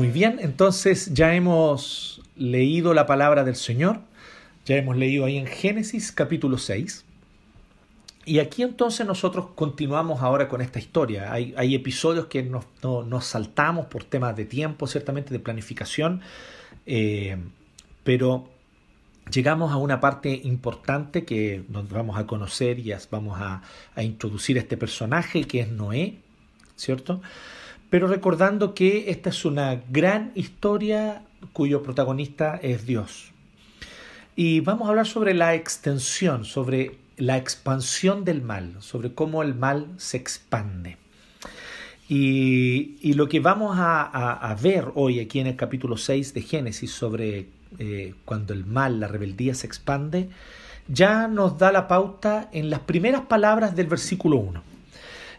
Muy bien, entonces ya hemos leído la palabra del Señor, ya hemos leído ahí en Génesis capítulo 6. Y aquí entonces nosotros continuamos ahora con esta historia. Hay, episodios que nos, nos, saltamos por temas de tiempo, ciertamente de planificación, eh, pero llegamos a una parte importante que vamos a conocer y vamos a, a introducir este personaje que es Noé, ¿cierto? Pero recordando que esta es una gran historia cuyo protagonista es Dios. Y vamos a hablar sobre la extensión, sobre la expansión del mal, sobre cómo el mal se expande. Y, lo que vamos a, ver hoy aquí en el capítulo 6 de Génesis sobre eh, cuando el mal, la rebeldía se expande, ya nos da la pauta en las primeras palabras del versículo 1.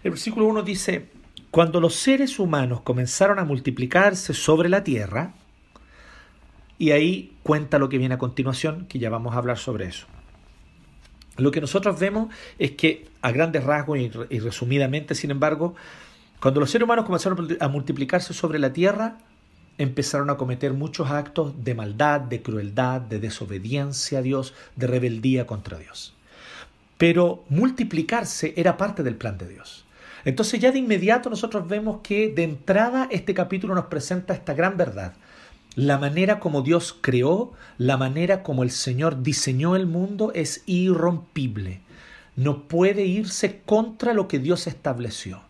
El versículo 1 dice, cuando los seres humanos comenzaron a multiplicarse sobre la tierra, y ahí cuenta lo que viene a continuación, que ya vamos a hablar sobre eso. Lo que nosotros vemos es que a grandes rasgos y resumidamente, sin embargo, cuando los seres humanos comenzaron a multiplicarse sobre la tierra, empezaron a cometer muchos actos de maldad, de crueldad, de desobediencia a Dios, de rebeldía contra Dios. Pero multiplicarse era parte del plan de Dios. Entonces ya de inmediato nosotros vemos que de entrada este capítulo nos presenta esta gran verdad. La manera como Dios creó, la manera como el Señor diseñó el mundo es irrompible. No puede irse contra lo que Dios estableció.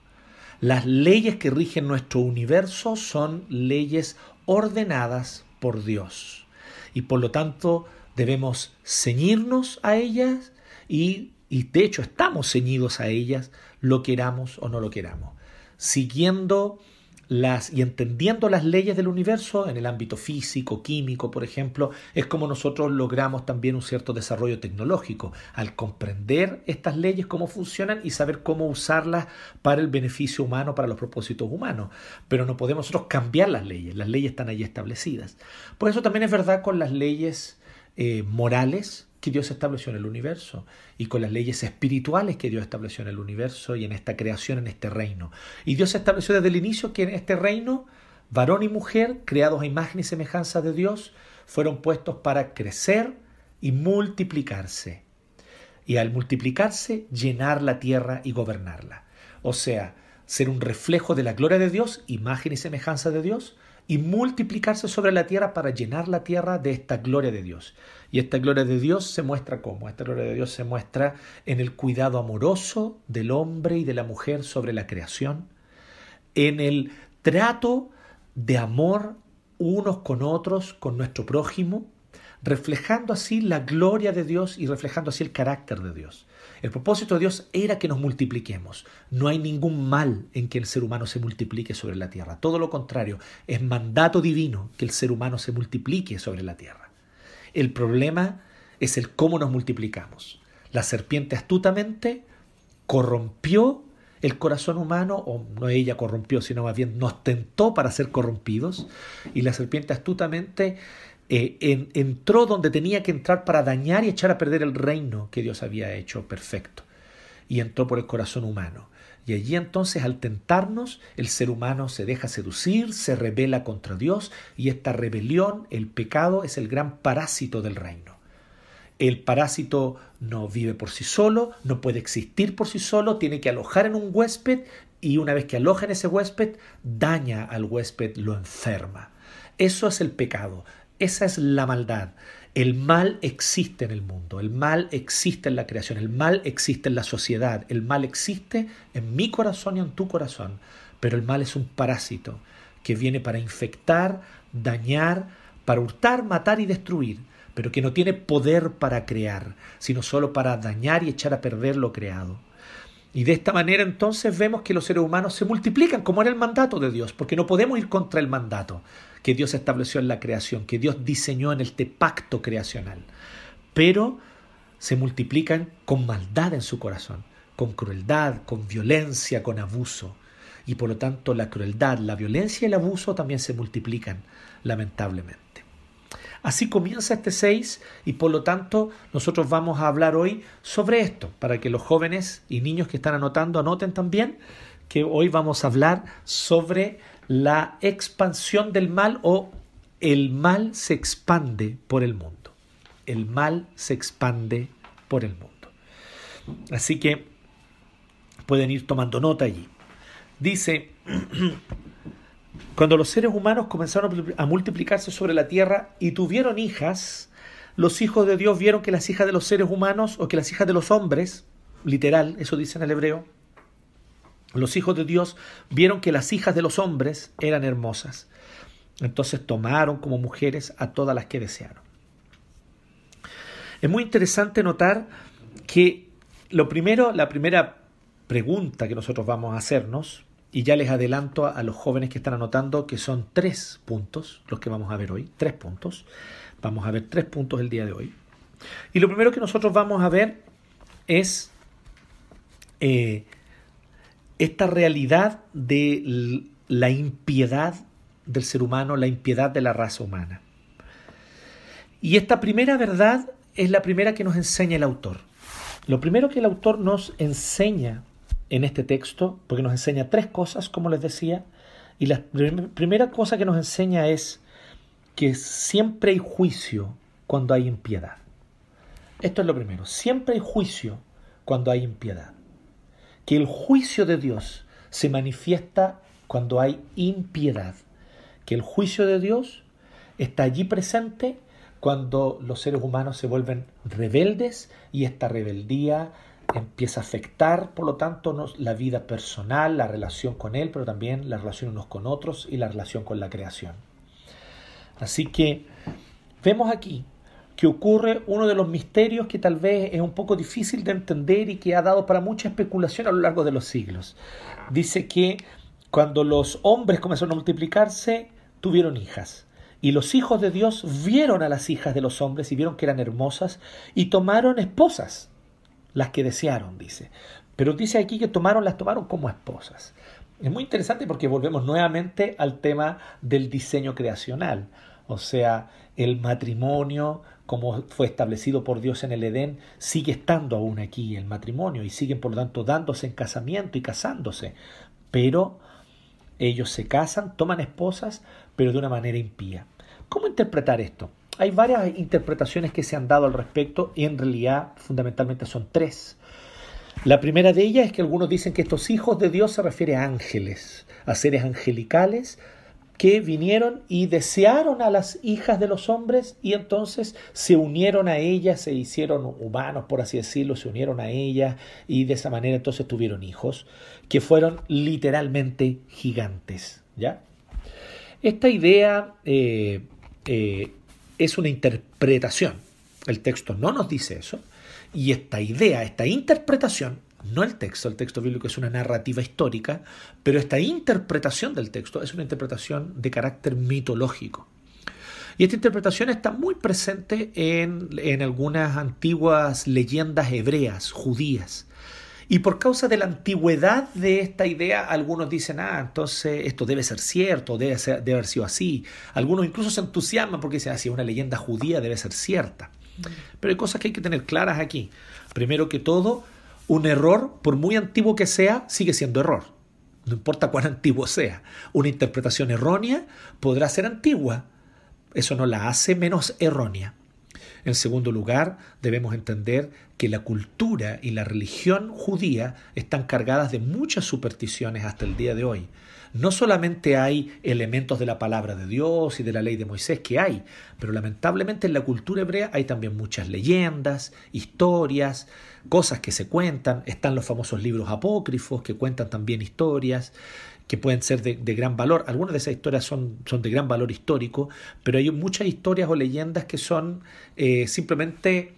Las leyes que rigen nuestro universo son leyes ordenadas por Dios. Y por lo tanto debemos ceñirnos a ellas y, y de hecho estamos ceñidos a ellas lo queramos o no lo queramos. Siguiendo las y entendiendo las leyes del universo en el ámbito físico, químico, por ejemplo, es como nosotros logramos también un cierto desarrollo tecnológico, al comprender estas leyes, cómo funcionan y saber cómo usarlas para el beneficio humano, para los propósitos humanos. Pero no podemos nosotros cambiar las leyes, las leyes están ahí establecidas. Por eso también es verdad con las leyes eh, morales que Dios estableció en el universo y con las leyes espirituales que Dios estableció en el universo y en esta creación, en este reino. Y Dios estableció desde el inicio que en este reino, varón y mujer, creados a imagen y semejanza de Dios, fueron puestos para crecer y multiplicarse. Y al multiplicarse, llenar la tierra y gobernarla. O sea, ser un reflejo de la gloria de Dios, imagen y semejanza de Dios, y multiplicarse sobre la tierra para llenar la tierra de esta gloria de Dios. Y esta gloria de Dios se muestra cómo? Esta gloria de Dios se muestra en el cuidado amoroso del hombre y de la mujer sobre la creación, en el trato de amor unos con otros, con nuestro prójimo, reflejando así la gloria de Dios y reflejando así el carácter de Dios. El propósito de Dios era que nos multipliquemos. No hay ningún mal en que el ser humano se multiplique sobre la tierra. Todo lo contrario, es mandato divino que el ser humano se multiplique sobre la tierra. El problema es el cómo nos multiplicamos. La serpiente astutamente corrompió el corazón humano, o no ella corrompió, sino más bien nos tentó para ser corrompidos, y la serpiente astutamente eh, entró donde tenía que entrar para dañar y echar a perder el reino que Dios había hecho perfecto. Y entró por el corazón humano. Y allí entonces al tentarnos, el ser humano se deja seducir, se rebela contra Dios y esta rebelión, el pecado, es el gran parásito del reino. El parásito no vive por sí solo, no puede existir por sí solo, tiene que alojar en un huésped y una vez que aloja en ese huésped, daña al huésped, lo enferma. Eso es el pecado. Esa es la maldad. El mal existe en el mundo, el mal existe en la creación, el mal existe en la sociedad, el mal existe en mi corazón y en tu corazón, pero el mal es un parásito que viene para infectar, dañar, para hurtar, matar y destruir, pero que no tiene poder para crear, sino solo para dañar y echar a perder lo creado. Y de esta manera entonces vemos que los seres humanos se multiplican como era el mandato de Dios, porque no podemos ir contra el mandato que Dios estableció en la creación, que Dios diseñó en este pacto creacional. Pero se multiplican con maldad en su corazón, con crueldad, con violencia, con abuso. Y por lo tanto la crueldad, la violencia y el abuso también se multiplican, lamentablemente. Así comienza este 6 y por lo tanto nosotros vamos a hablar hoy sobre esto, para que los jóvenes y niños que están anotando anoten también que hoy vamos a hablar sobre la expansión del mal o el mal se expande por el mundo. El mal se expande por el mundo. Así que pueden ir tomando nota allí. Dice, cuando los seres humanos comenzaron a multiplicarse sobre la tierra y tuvieron hijas, los hijos de Dios vieron que las hijas de los seres humanos o que las hijas de los hombres, literal, eso dice en el hebreo, los hijos de Dios vieron que las hijas de los hombres eran hermosas. Entonces tomaron como mujeres a todas las que desearon. Es muy interesante notar que lo primero, la primera pregunta que nosotros vamos a hacernos, y ya les adelanto a, los jóvenes que están anotando que son tres puntos los que vamos a ver hoy, tres puntos. Vamos a ver tres puntos el día de hoy. Y lo primero que nosotros vamos a ver es eh, esta realidad de la impiedad del ser humano, la impiedad de la raza humana. Y esta primera verdad es la primera que nos enseña el autor. Lo primero que el autor nos enseña en este texto, porque nos enseña tres cosas, como les decía, y la primera cosa que nos enseña es que siempre hay juicio cuando hay impiedad. Esto es lo primero, siempre hay juicio cuando hay impiedad. Que el juicio de Dios se manifiesta cuando hay impiedad. Que el juicio de Dios está allí presente cuando los seres humanos se vuelven rebeldes y esta rebeldía empieza a afectar, por lo tanto, la vida personal, la relación con Él, pero también la relación unos con otros y la relación con la creación. Así que vemos aquí que ocurre uno de los misterios que tal vez es un poco difícil de entender y que ha dado para mucha especulación a lo largo de los siglos. Dice que cuando los hombres comenzaron a multiplicarse, tuvieron hijas. Y los hijos de Dios vieron a las hijas de los hombres y vieron que eran hermosas y tomaron esposas, las que desearon, dice. Pero dice aquí que tomaron, las tomaron como esposas. Es muy interesante porque volvemos nuevamente al tema del diseño creacional. O sea, el matrimonio, como fue establecido por Dios en el Edén, sigue estando aún aquí el matrimonio y siguen por lo tanto dándose en casamiento y casándose. Pero ellos se casan, toman esposas, pero de una manera impía. ¿Cómo interpretar esto? Hay varias interpretaciones que se han dado al respecto y en realidad fundamentalmente son tres. La primera de ellas es que algunos dicen que estos hijos de Dios se refiere a ángeles, a seres angelicales que vinieron y desearon a las hijas de los hombres y entonces se unieron a ellas, se hicieron humanos, por así decirlo, se unieron a ellas y de esa manera entonces tuvieron hijos que fueron literalmente gigantes. ¿ya? Esta idea eh, eh, es una interpretación. El texto no nos dice eso. Y esta idea, esta interpretación, no el texto, el texto bíblico es una narrativa histórica, pero esta interpretación del texto es una interpretación de carácter mitológico. Y esta interpretación está muy presente en, en algunas antiguas leyendas hebreas, judías. Y por causa de la antigüedad de esta idea, algunos dicen, ah, entonces esto debe ser cierto, debe, ser, debe haber sido así. Algunos incluso se entusiasman porque dicen, ah, si una leyenda judía debe ser cierta. Pero hay cosas que hay que tener claras aquí. Primero que todo, un error, por muy antiguo que sea, sigue siendo error. No importa cuán antiguo sea. Una interpretación errónea podrá ser antigua. Eso no la hace menos errónea. En segundo lugar, debemos entender que la cultura y la religión judía están cargadas de muchas supersticiones hasta el día de hoy. No solamente hay elementos de la palabra de Dios y de la ley de Moisés que hay, pero lamentablemente en la cultura hebrea hay también muchas leyendas, historias, cosas que se cuentan. Están los famosos libros apócrifos que cuentan también historias que pueden ser de, gran valor. Algunas de esas historias son, son, de gran valor histórico, pero hay muchas historias o leyendas que son eh, simplemente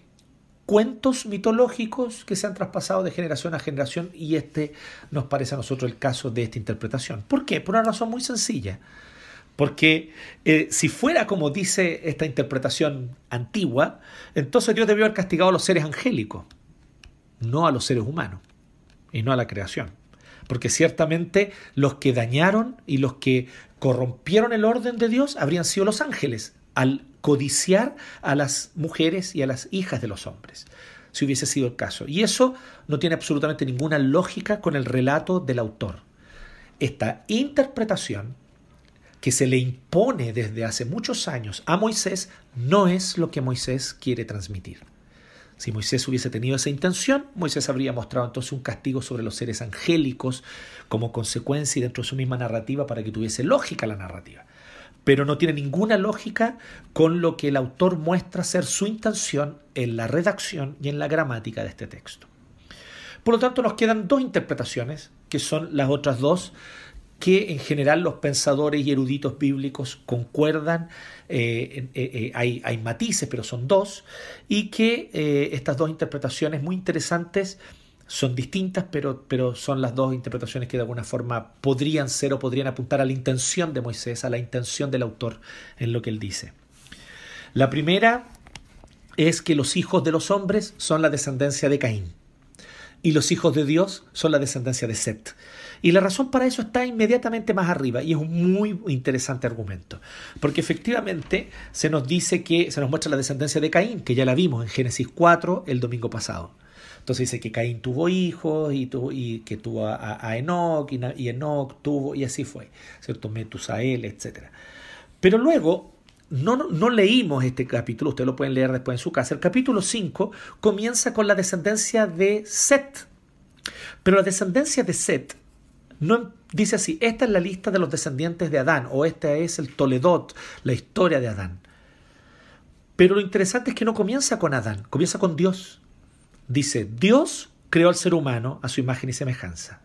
cuentos mitológicos que se han traspasado de generación a generación y este nos parece a nosotros el caso de esta interpretación. ¿Por qué? Por una razón muy sencilla. Porque eh, si fuera como dice esta interpretación antigua, entonces Dios debió haber castigado a los seres angélicos, no a los seres humanos y no a la creación porque ciertamente los que dañaron y los que corrompieron el orden de Dios habrían sido los ángeles, al codiciar a las mujeres y a las hijas de los hombres, si hubiese sido el caso. Y eso no tiene absolutamente ninguna lógica con el relato del autor. Esta interpretación que se le impone desde hace muchos años a Moisés no es lo que Moisés quiere transmitir. Si Moisés hubiese tenido esa intención, Moisés habría mostrado entonces un castigo sobre los seres angélicos como consecuencia y dentro de su misma narrativa para que tuviese lógica la narrativa. Pero no tiene ninguna lógica con lo que el autor muestra ser su intención en la redacción y en la gramática de este texto. Por lo tanto, nos quedan dos interpretaciones, que son las otras dos que en general los pensadores y eruditos bíblicos concuerdan, eh, eh, eh, hay, hay, matices, pero son dos, y que estas dos interpretaciones muy interesantes son distintas, pero, pero son las dos interpretaciones que de alguna forma podrían ser o podrían apuntar a la intención de Moisés, a la intención del autor en lo que él dice. La primera es que los hijos de los hombres son la descendencia de Caín y los hijos de Dios son la descendencia de Set. Y la razón para eso está inmediatamente más arriba y es un muy interesante argumento. Porque efectivamente se nos dice que se nos muestra la descendencia de Caín, que ya la vimos en Génesis 4 el domingo pasado. Entonces dice que Caín tuvo hijos y, tuvo, y que tuvo a, Enoch y, Enoch tuvo y así fue, ¿cierto? Metusael, etc. Pero luego no, no, leímos este capítulo, ustedes lo pueden leer después en su casa. El capítulo 5 comienza con la descendencia de Set. Pero la descendencia de Set no dice así, esta es la lista de los descendientes de Adán o este es el Toledot, la historia de Adán. Pero lo interesante es que no comienza con Adán, comienza con Dios. Dice, Dios creó al ser humano a su imagen y semejanza.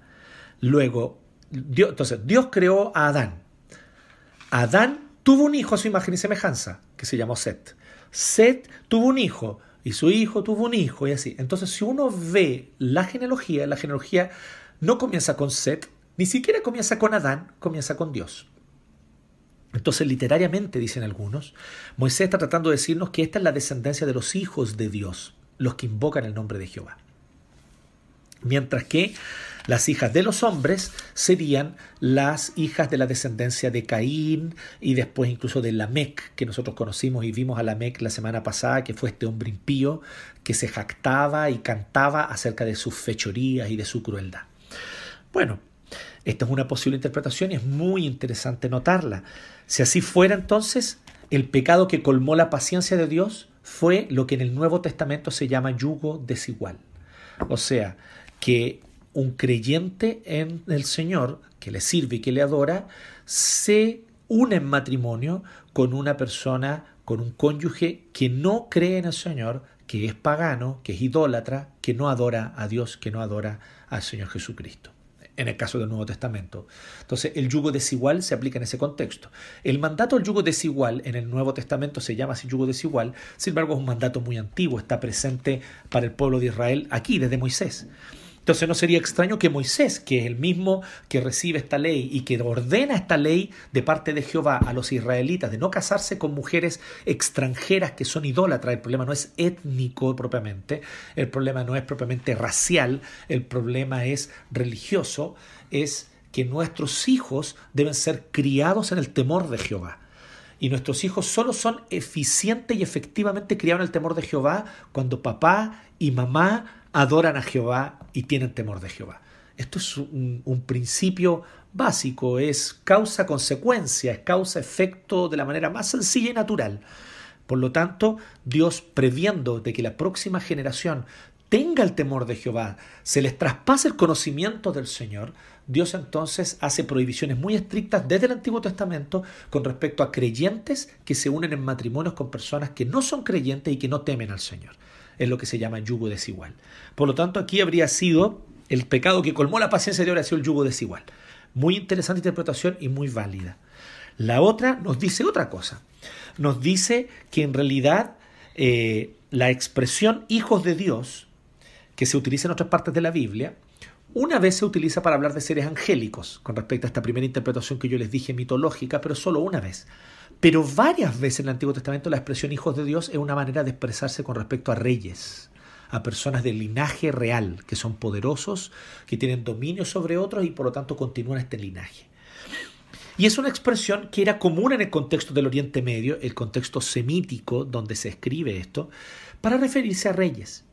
Luego, Dios, entonces, Dios creó a Adán. Adán tuvo un hijo a su imagen y semejanza, que se llamó Set. Set tuvo un hijo y su hijo tuvo un hijo y así. Entonces, si uno ve la genealogía, la genealogía no comienza con Set, ni siquiera comienza con Adán, comienza con Dios. Entonces, literariamente, dicen algunos, Moisés está tratando de decirnos que esta es la descendencia de los hijos de Dios, los que invocan el nombre de Jehová. Mientras que las hijas de los hombres serían las hijas de la descendencia de Caín y después incluso de Lamec, que nosotros conocimos y vimos a Lamec la semana pasada, que fue este hombre impío que se jactaba y cantaba acerca de sus fechorías y de su crueldad. Bueno, esta es una posible interpretación y es muy interesante notarla. Si así fuera entonces, el pecado que colmó la paciencia de Dios fue lo que en el Nuevo Testamento se llama yugo desigual. O sea, que un creyente en el Señor, que le sirve y que le adora, se une en matrimonio con una persona, con un cónyuge que no cree en el Señor, que es pagano, que es idólatra, que no adora a Dios, que no adora al Señor Jesucristo en el caso del Nuevo Testamento. Entonces, el yugo desigual se aplica en ese contexto. El mandato del yugo desigual en el Nuevo Testamento se llama así yugo desigual, sin embargo es un mandato muy antiguo, está presente para el pueblo de Israel aquí, desde Moisés. Entonces no sería extraño que Moisés, que es el mismo que recibe esta ley y que ordena esta ley de parte de Jehová a los israelitas de no casarse con mujeres extranjeras que son idólatras, el problema no es étnico propiamente, el problema no es propiamente racial, el problema es religioso, es que nuestros hijos deben ser criados en el temor de Jehová. Y nuestros hijos solo son eficientes y efectivamente criados en el temor de Jehová cuando papá y mamá adoran a Jehová y tienen temor de Jehová. Esto es un, principio básico, es causa-consecuencia, es causa-efecto de la manera más sencilla y natural. Por lo tanto, Dios previendo de que la próxima generación tenga el temor de Jehová, se les traspase el conocimiento del Señor, Dios entonces hace prohibiciones muy estrictas desde el Antiguo Testamento con respecto a creyentes que se unen en matrimonios con personas que no son creyentes y que no temen al Señor es lo que se llama yugo desigual. Por lo tanto, aquí habría sido el pecado que colmó la paciencia de sido el yugo desigual. Muy interesante interpretación y muy válida. La otra nos dice otra cosa. Nos dice que en realidad eh, la expresión hijos de Dios, que se utiliza en otras partes de la Biblia, una vez se utiliza para hablar de seres angélicos, con respecto a esta primera interpretación que yo les dije mitológica, pero solo una vez. Pero varias veces en el Antiguo Testamento la expresión hijos de Dios es una manera de expresarse con respecto a reyes, a personas del linaje real, que son poderosos, que tienen dominio sobre otros y por lo tanto continúan este linaje. Y es una expresión que era común en el contexto del Oriente Medio, el contexto semítico donde se escribe esto, para referirse a reyes.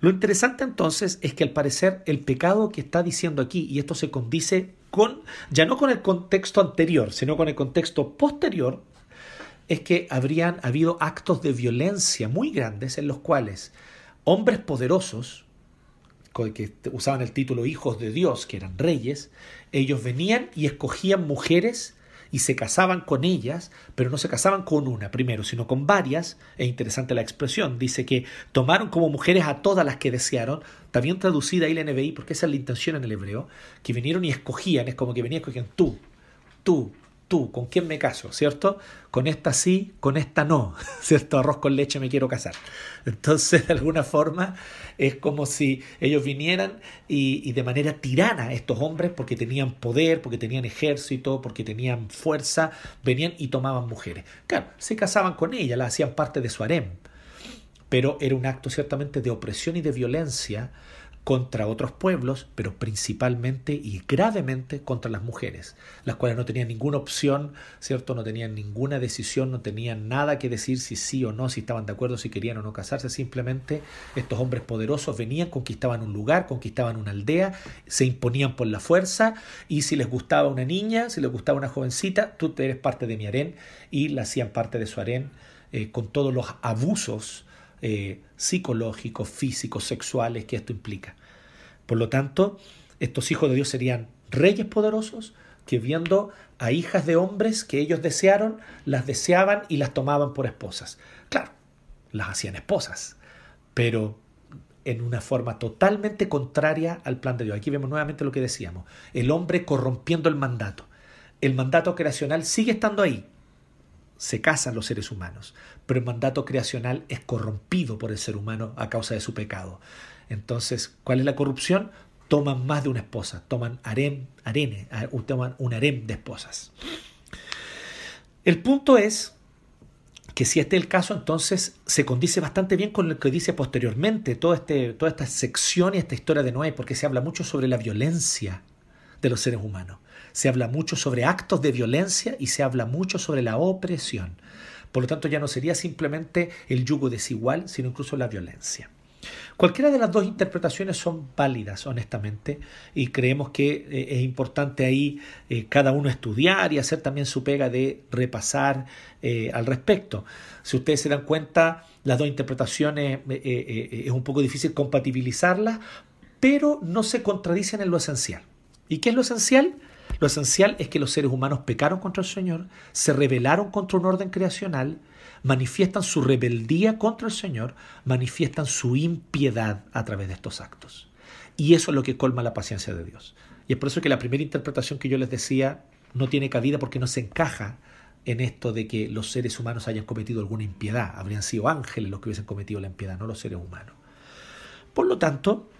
Lo interesante entonces es que al parecer el pecado que está diciendo aquí, y esto se condice con, ya no con el contexto anterior, sino con el contexto posterior, es que habrían habido actos de violencia muy grandes en los cuales hombres poderosos, que usaban el título hijos de Dios, que eran reyes, ellos venían y escogían mujeres y se casaban con ellas, pero no se casaban con una primero, sino con varias. Es interesante la expresión. Dice que tomaron como mujeres a todas las que desearon. También traducida ahí la NBI, porque esa es la intención en el hebreo, que vinieron y escogían. Es como que venían y escogían tú, tú, tú, ¿con quién me caso? ¿Cierto? Con esta sí, con esta no, ¿cierto? Arroz con leche me quiero casar. Entonces, de alguna forma, es como si ellos vinieran y, de manera tirana estos hombres, porque tenían poder, porque tenían ejército, porque tenían fuerza, venían y tomaban mujeres. Claro, se casaban con ellas, las hacían parte de su harem, pero era un acto ciertamente de opresión y de violencia contra otros pueblos, pero principalmente y gravemente contra las mujeres, las cuales no tenían ninguna opción, ¿cierto? No tenían ninguna decisión, no tenían nada que decir si sí o no, si estaban de acuerdo, si querían o no casarse, simplemente estos hombres poderosos venían, conquistaban un lugar, conquistaban una aldea, se imponían por la fuerza y si les gustaba una niña, si les gustaba una jovencita, tú eres parte de mi harén y la hacían parte de su harén eh, con todos los abusos eh, psicológicos, físicos, sexuales que esto implica. Por lo tanto, estos hijos de Dios serían reyes poderosos que viendo a hijas de hombres que ellos desearon, las deseaban y las tomaban por esposas. Claro, las hacían esposas, pero en una forma totalmente contraria al plan de Dios. Aquí vemos nuevamente lo que decíamos, el hombre corrompiendo el mandato. El mandato creacional sigue estando ahí. Se casan los seres humanos, pero el mandato creacional es corrompido por el ser humano a causa de su pecado. Entonces, ¿cuál es la corrupción? Toman más de una esposa, toman harem, arene, toman un harem de esposas. El punto es que si este es el caso, entonces se condice bastante bien con lo que dice posteriormente este, toda esta sección y esta historia de Noé, porque se habla mucho sobre la violencia de los seres humanos. Se habla mucho sobre actos de violencia y se habla mucho sobre la opresión. Por lo tanto, ya no sería simplemente el yugo desigual, sino incluso la violencia. Cualquiera de las dos interpretaciones son válidas, honestamente, y creemos que eh, es importante ahí eh, cada uno estudiar y hacer también su pega de repasar eh, al respecto. Si ustedes se dan cuenta, las dos interpretaciones es un poco difícil compatibilizarlas, pero no se contradicen en lo esencial. ¿Y qué es lo esencial? Lo esencial es que los seres humanos pecaron contra el Señor, se rebelaron contra un orden creacional, manifiestan su rebeldía contra el Señor, manifiestan su impiedad a través de estos actos. Y eso es lo que colma la paciencia de Dios. Y es por eso que la primera interpretación que yo les decía no tiene cabida porque no se encaja en esto de que los seres humanos hayan cometido alguna impiedad. Habrían sido ángeles los que hubiesen cometido la impiedad, no los seres humanos. Por lo tanto,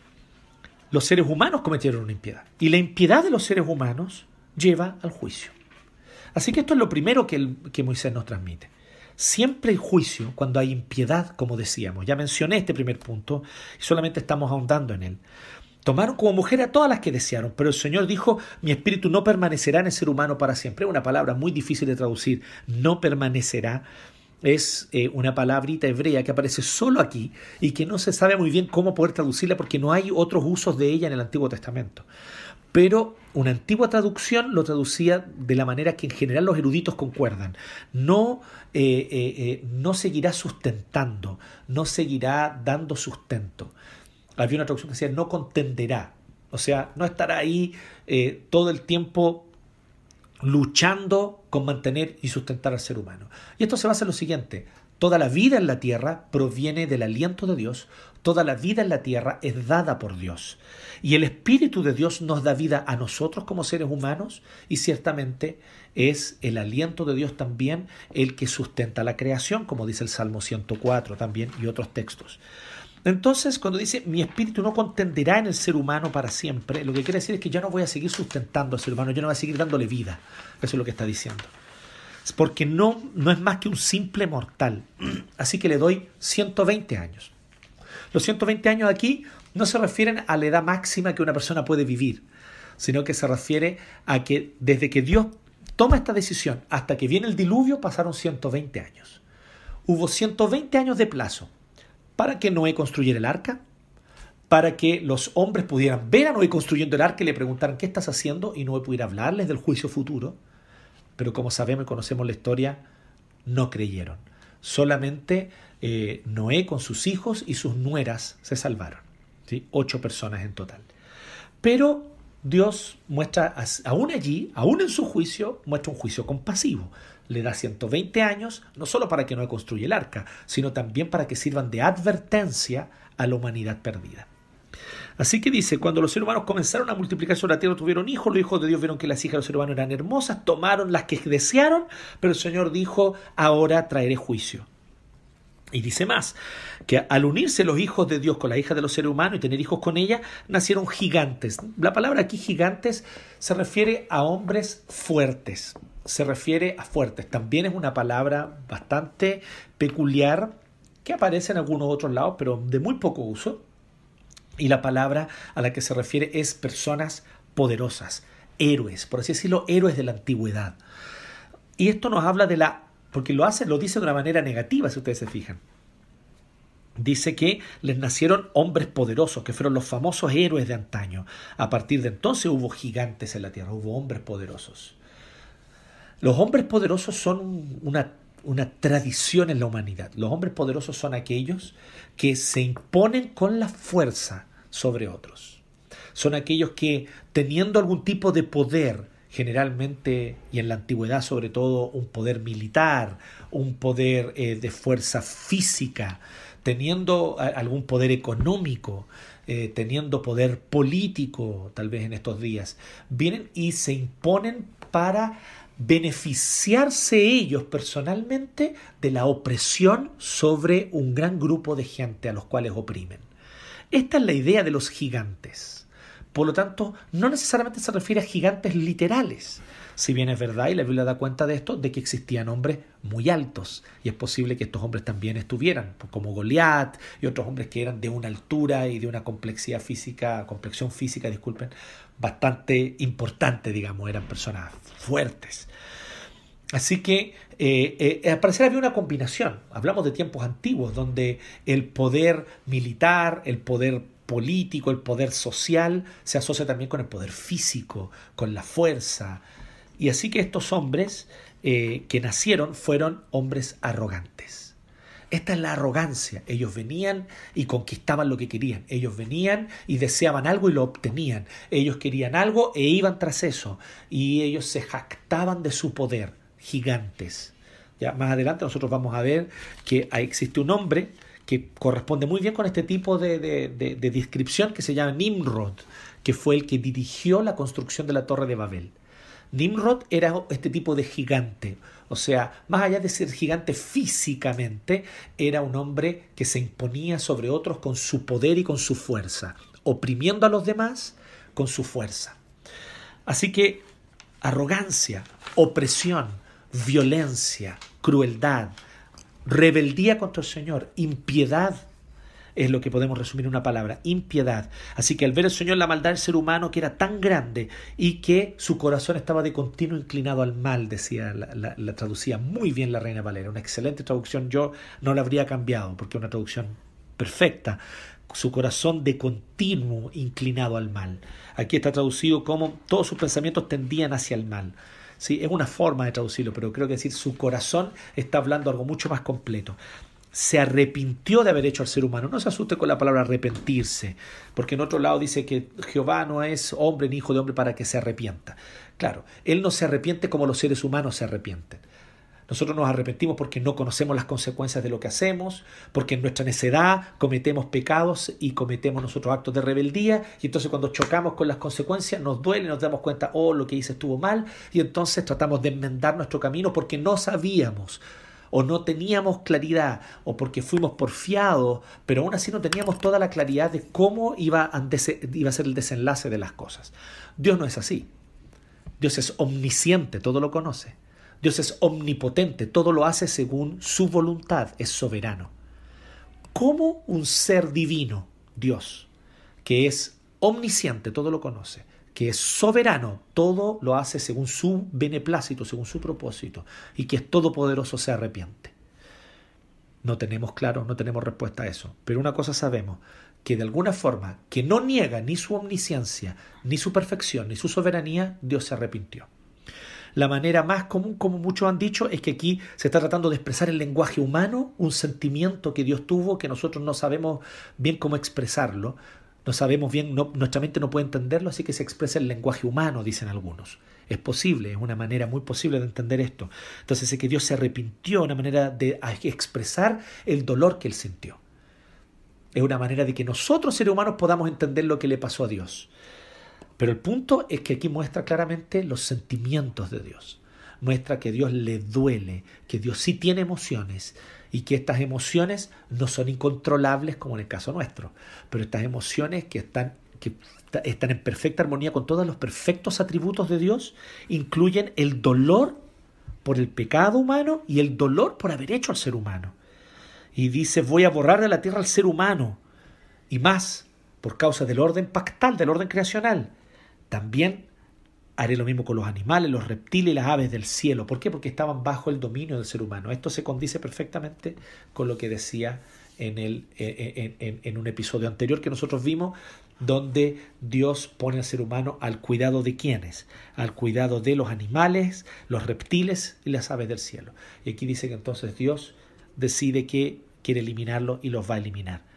los seres humanos cometieron una impiedad. Y la impiedad de los seres humanos lleva al juicio. Así que esto es lo primero que, que Moisés nos transmite. Siempre hay juicio cuando hay impiedad, como decíamos. Ya mencioné este primer punto y solamente estamos ahondando en él. Tomaron como mujer a todas las que desearon, pero el Señor dijo, mi espíritu no permanecerá en el ser humano para siempre. Una palabra muy difícil de traducir. No permanecerá. Es eh, una palabrita hebrea que aparece solo aquí y que no se sabe muy bien cómo poder traducirla porque no hay otros usos de ella en el Antiguo Testamento pero una antigua traducción lo traducía de la manera que en general los eruditos concuerdan. No, eh, eh, eh, no seguirá sustentando, no seguirá dando sustento. Había una traducción que decía no contenderá, o sea, no estará ahí todo el tiempo luchando con mantener y sustentar al ser humano. Y esto se basa en lo siguiente, toda la vida en la tierra proviene del aliento de Dios, toda la vida en la tierra es dada por Dios. Y el Espíritu de Dios nos da vida a nosotros como seres humanos y ciertamente es el aliento de Dios también el que sustenta la creación, como dice el Salmo 104 también y otros textos. Entonces, cuando dice mi espíritu no contenderá en el ser humano para siempre, lo que quiere decir es que yo no voy a seguir sustentando al ser humano, yo no voy a seguir dándole vida. Eso es lo que está diciendo. Porque no, no es más que un simple mortal. Así que le doy 120 años. Los 120 años aquí no se refieren a la edad máxima que una persona puede vivir, sino que se refiere a que desde que Dios toma esta decisión hasta que viene el diluvio pasaron 120 años. Hubo 120 años de plazo para que Noé construyera el arca, para que los hombres pudieran ver a Noé construyendo el arca y le preguntaran qué estás haciendo y Noé pudiera hablarles del juicio futuro. Pero como sabemos y conocemos la historia, no creyeron. Solamente eh, Noé con sus hijos y sus nueras se salvaron. Ocho personas en total. Pero Dios muestra, aún allí, aún en su juicio, muestra un juicio compasivo. Le da 120 años, no solo para que no construya el arca, sino también para que sirvan de advertencia a la humanidad perdida. Así que dice, cuando los seres humanos comenzaron a multiplicar sobre la tierra, tuvieron hijos, los hijos de Dios vieron que las hijas de los seres humanos eran hermosas, tomaron las que desearon, pero el Señor dijo, ahora traeré juicio. Y dice más, que al unirse los hijos de Dios con la hija de los seres humanos y tener hijos con ella, nacieron gigantes. La palabra aquí gigantes se refiere a hombres fuertes, se refiere a fuertes. También es una palabra bastante peculiar que aparece en algunos otros lados, pero de muy poco uso. Y la palabra a la que se refiere es personas poderosas, héroes, por así decirlo, héroes de la antigüedad. Y esto nos habla de la porque lo hace, lo dice de una manera negativa, si ustedes se fijan. Dice que les nacieron hombres poderosos, que fueron los famosos héroes de antaño. A partir de entonces hubo gigantes en la tierra, hubo hombres poderosos. Los hombres poderosos son una, una tradición en la humanidad. Los hombres poderosos son aquellos que se imponen con la fuerza sobre otros. Son aquellos que, teniendo algún tipo de poder, generalmente y en la antigüedad sobre todo un poder militar, un poder eh, de fuerza física, teniendo algún poder económico, eh, teniendo poder político tal vez en estos días, vienen y se imponen para beneficiarse ellos personalmente de la opresión sobre un gran grupo de gente a los cuales oprimen. Esta es la idea de los gigantes. Por lo tanto, no necesariamente se refiere a gigantes literales. Si bien es verdad, y la Biblia da cuenta de esto, de que existían hombres muy altos, y es posible que estos hombres también estuvieran, como Goliat y otros hombres que eran de una altura y de una complejidad física, complexión física, disculpen, bastante importante, digamos, eran personas fuertes. Así que eh, eh, al parecer había una combinación. Hablamos de tiempos antiguos donde el poder militar, el poder político, el poder social, se asocia también con el poder físico, con la fuerza. Y así que estos hombres eh, que nacieron fueron hombres arrogantes. Esta es la arrogancia. Ellos venían y conquistaban lo que querían. Ellos venían y deseaban algo y lo obtenían. Ellos querían algo e iban tras eso. Y ellos se jactaban de su poder. Gigantes. Ya más adelante nosotros vamos a ver que existe un hombre que corresponde muy bien con este tipo de, descripción que se llama Nimrod, que fue el que dirigió la construcción de la Torre de Babel. Nimrod era este tipo de gigante, o sea, más allá de ser gigante físicamente, era un hombre que se imponía sobre otros con su poder y con su fuerza, oprimiendo a los demás con su fuerza. Así que arrogancia, opresión, violencia, crueldad, rebeldía contra el Señor, impiedad es lo que podemos resumir en una palabra, impiedad. Así que al ver el Señor la maldad del ser humano que era tan grande y que su corazón estaba de continuo inclinado al mal, decía, la, traducía muy bien la Reina Valera, una excelente traducción, yo no la habría cambiado porque una traducción perfecta, su corazón de continuo inclinado al mal. Aquí está traducido como todos sus pensamientos tendían hacia el mal. ¿Sí? Es una forma de traducirlo, pero creo que decir su corazón está hablando algo mucho más completo. Se arrepintió de haber hecho al ser humano. No se asuste con la palabra arrepentirse, porque en otro lado dice que Jehová no es hombre ni hijo de hombre para que se arrepienta. Claro, Él no se arrepiente como los seres humanos se arrepienten. Nosotros nos arrepentimos porque no conocemos las consecuencias de lo que hacemos, porque en nuestra necedad cometemos pecados y cometemos nosotros actos de rebeldía, y entonces cuando chocamos con las consecuencias nos duele, nos damos cuenta, oh, lo que hice estuvo mal, y entonces tratamos de enmendar nuestro camino porque no sabíamos o no teníamos claridad, o porque fuimos porfiados, pero aún así no teníamos toda la claridad de cómo iba a, iba a ser el desenlace de las cosas. Dios no es así. Dios es omnisciente, todo lo conoce. Dios es omnipotente, todo lo hace según su voluntad, es soberano. ¿Cómo un ser divino, Dios, que es omnisciente, todo lo conoce, que es soberano, todo lo hace según su beneplácito, según su propósito, y que es todopoderoso, se arrepiente? No tenemos claro, no tenemos respuesta a eso. Pero una cosa sabemos, que de alguna forma, que no niega ni su omnisciencia, ni su perfección, ni su soberanía, Dios se arrepintió. La manera más común, como muchos han dicho, es que aquí se está tratando de expresar el lenguaje humano, un sentimiento que Dios tuvo que nosotros no sabemos bien cómo expresarlo, no sabemos bien, nuestra mente no puede entenderlo, así que se expresa el lenguaje humano, dicen algunos. Es posible, es una manera muy posible de entender esto. Entonces es que Dios se arrepintió, una manera de expresar el dolor que él sintió. Es una manera de que nosotros seres humanos podamos entender lo que le pasó a Dios. Pero el punto es que aquí muestra claramente los sentimientos de Dios. Muestra que Dios le duele, que Dios sí tiene emociones y que estas emociones no son incontrolables como en el caso nuestro, pero estas emociones que están, que están en perfecta armonía con todos los perfectos atributos de Dios, incluyen el dolor por el pecado humano y el dolor por haber hecho al ser humano. Y dice, voy a borrar de la tierra al ser humano y más por causa del orden pactal, del orden creacional también haré lo mismo con los animales, los reptiles y las aves del cielo. ¿Por qué? Porque estaban bajo el dominio del ser humano. Esto se condice perfectamente con lo que decía en, el, eh, eh, en, un episodio anterior que nosotros vimos, donde Dios pone al ser humano al cuidado de quienes, al cuidado de los animales, los reptiles y las aves del cielo. Y aquí dice que entonces Dios decide que quiere eliminarlo y los va a eliminar.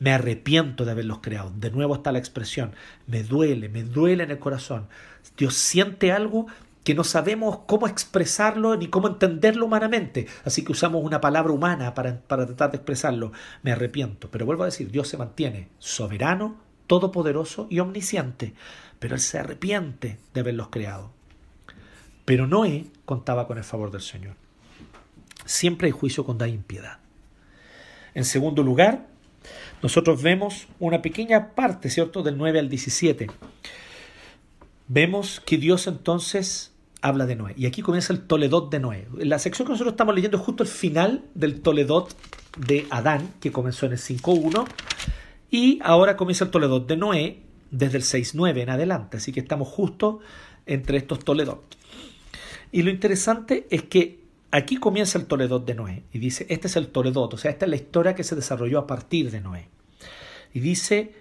Me arrepiento de haberlos creado. De nuevo está la expresión. Me duele, me duele en el corazón. Dios siente algo que no sabemos cómo expresarlo ni cómo entenderlo humanamente. Así que usamos una palabra humana para, para tratar de expresarlo. Me arrepiento. Pero vuelvo a decir, Dios se mantiene soberano, todopoderoso y omnisciente. Pero Él se arrepiente de haberlos creado. Pero Noé contaba con el favor del Señor. Siempre hay juicio cuando hay impiedad. En segundo lugar, nosotros vemos una pequeña parte, ¿cierto?, del 9 al 17. Vemos que Dios entonces habla de Noé. Y aquí comienza el Toledot de Noé. La sección que nosotros estamos leyendo es justo el final del Toledot de Adán, que comenzó en el 5.1. Y ahora comienza el Toledot de Noé desde el 6.9 en adelante. Así que estamos justo entre estos Toledot. Y lo interesante es que Aquí comienza el Toledot de Noé y dice, este es el Toledot, o sea, esta es la historia que se desarrolló a partir de Noé. Y dice,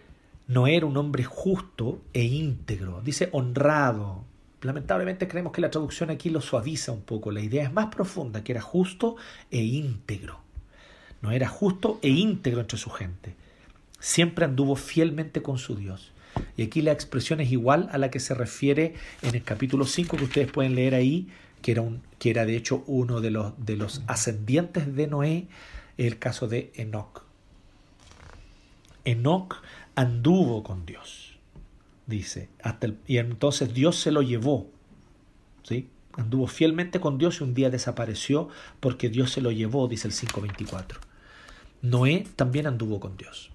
Noé era un hombre justo e íntegro, dice honrado. Lamentablemente creemos que la traducción aquí lo suaviza un poco, la idea es más profunda, que era justo e íntegro. No era justo e íntegro entre su gente. Siempre anduvo fielmente con su Dios. Y aquí la expresión es igual a la que se refiere en el capítulo 5 que ustedes pueden leer ahí, que era, un, que era de hecho uno de los, de los ascendientes de Noé, el caso de Enoch. Enoch anduvo con Dios, dice, hasta y entonces Dios se lo llevó, ¿sí? Anduvo fielmente con Dios y un día desapareció porque Dios se lo llevó, dice el 5.24. Noé también anduvo con Dios.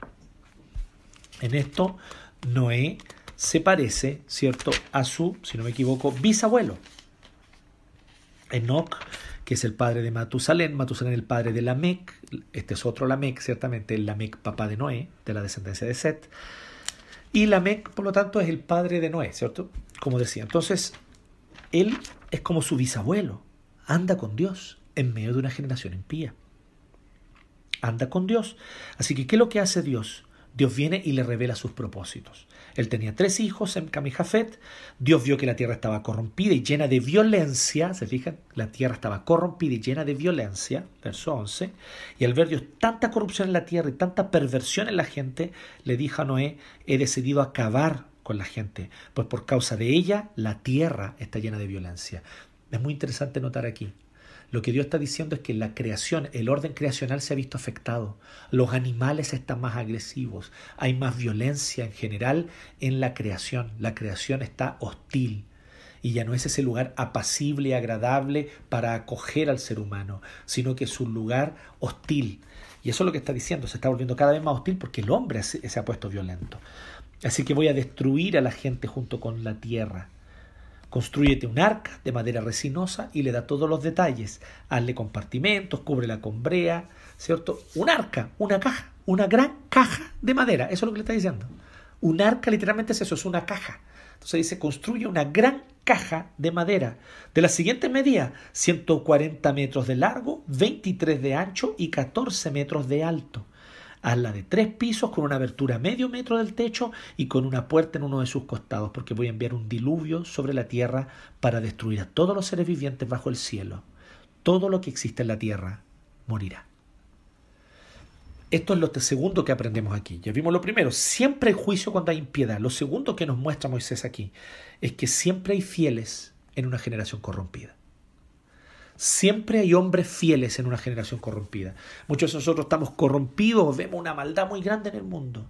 En esto, Noé se parece, ¿cierto?, a su, si no me equivoco, bisabuelo, Enoch, que es el padre de Matusalén, Matusalén el padre de Lamec, este es otro Lamec, ciertamente el Lamec papá de Noé, de la descendencia de Set, y Lamec, por lo tanto, es el padre de Noé, ¿cierto? Como decía. Entonces, él es como su bisabuelo, anda con Dios en medio de una generación impía. Anda con Dios. Así que, ¿qué es lo que hace Dios? Dios viene y le revela sus propósitos. Él tenía tres hijos en Camijafet. Dios vio que la tierra estaba corrompida y llena de violencia. ¿Se fijan? La tierra estaba corrompida y llena de violencia. Verso 11. Y al ver Dios tanta corrupción en la tierra y tanta perversión en la gente, le dijo a Noé, he decidido acabar con la gente, pues por causa de ella la tierra está llena de violencia. Es muy interesante notar aquí lo que Dios está diciendo es que la creación, el orden creacional se ha visto afectado. Los animales están más agresivos. Hay más violencia en general en la creación. La creación está hostil. Y ya no es ese lugar apacible y agradable para acoger al ser humano, sino que es un lugar hostil. Y eso es lo que está diciendo, se está volviendo cada vez más hostil porque el hombre se ha puesto violento. Así que voy a destruir a la gente junto con la tierra. Construyete un arca de madera resinosa y le da todos los detalles. Hazle compartimentos, cúbrela con brea, ¿cierto? Un arca, una caja, una gran caja de madera. Eso es lo que le está diciendo. Un arca literalmente es eso, es una caja. Entonces dice, construye una gran caja de madera de la siguiente medida, 140 metros de largo, 23 de ancho y 14 metros de alto. Hazla de tres pisos con una abertura medio metro del techo y con una puerta en uno de sus costados, porque voy a enviar un diluvio sobre la tierra para destruir a todos los seres vivientes bajo el cielo. Todo lo que existe en la tierra morirá. Esto es lo segundo que aprendemos aquí. Ya vimos lo primero, siempre hay juicio cuando hay impiedad. Lo segundo que nos muestra Moisés aquí es que siempre hay fieles en una generación corrompida. Siempre hay hombres fieles en una generación corrompida. Muchos de nosotros estamos corrompidos, vemos una maldad muy grande en el mundo,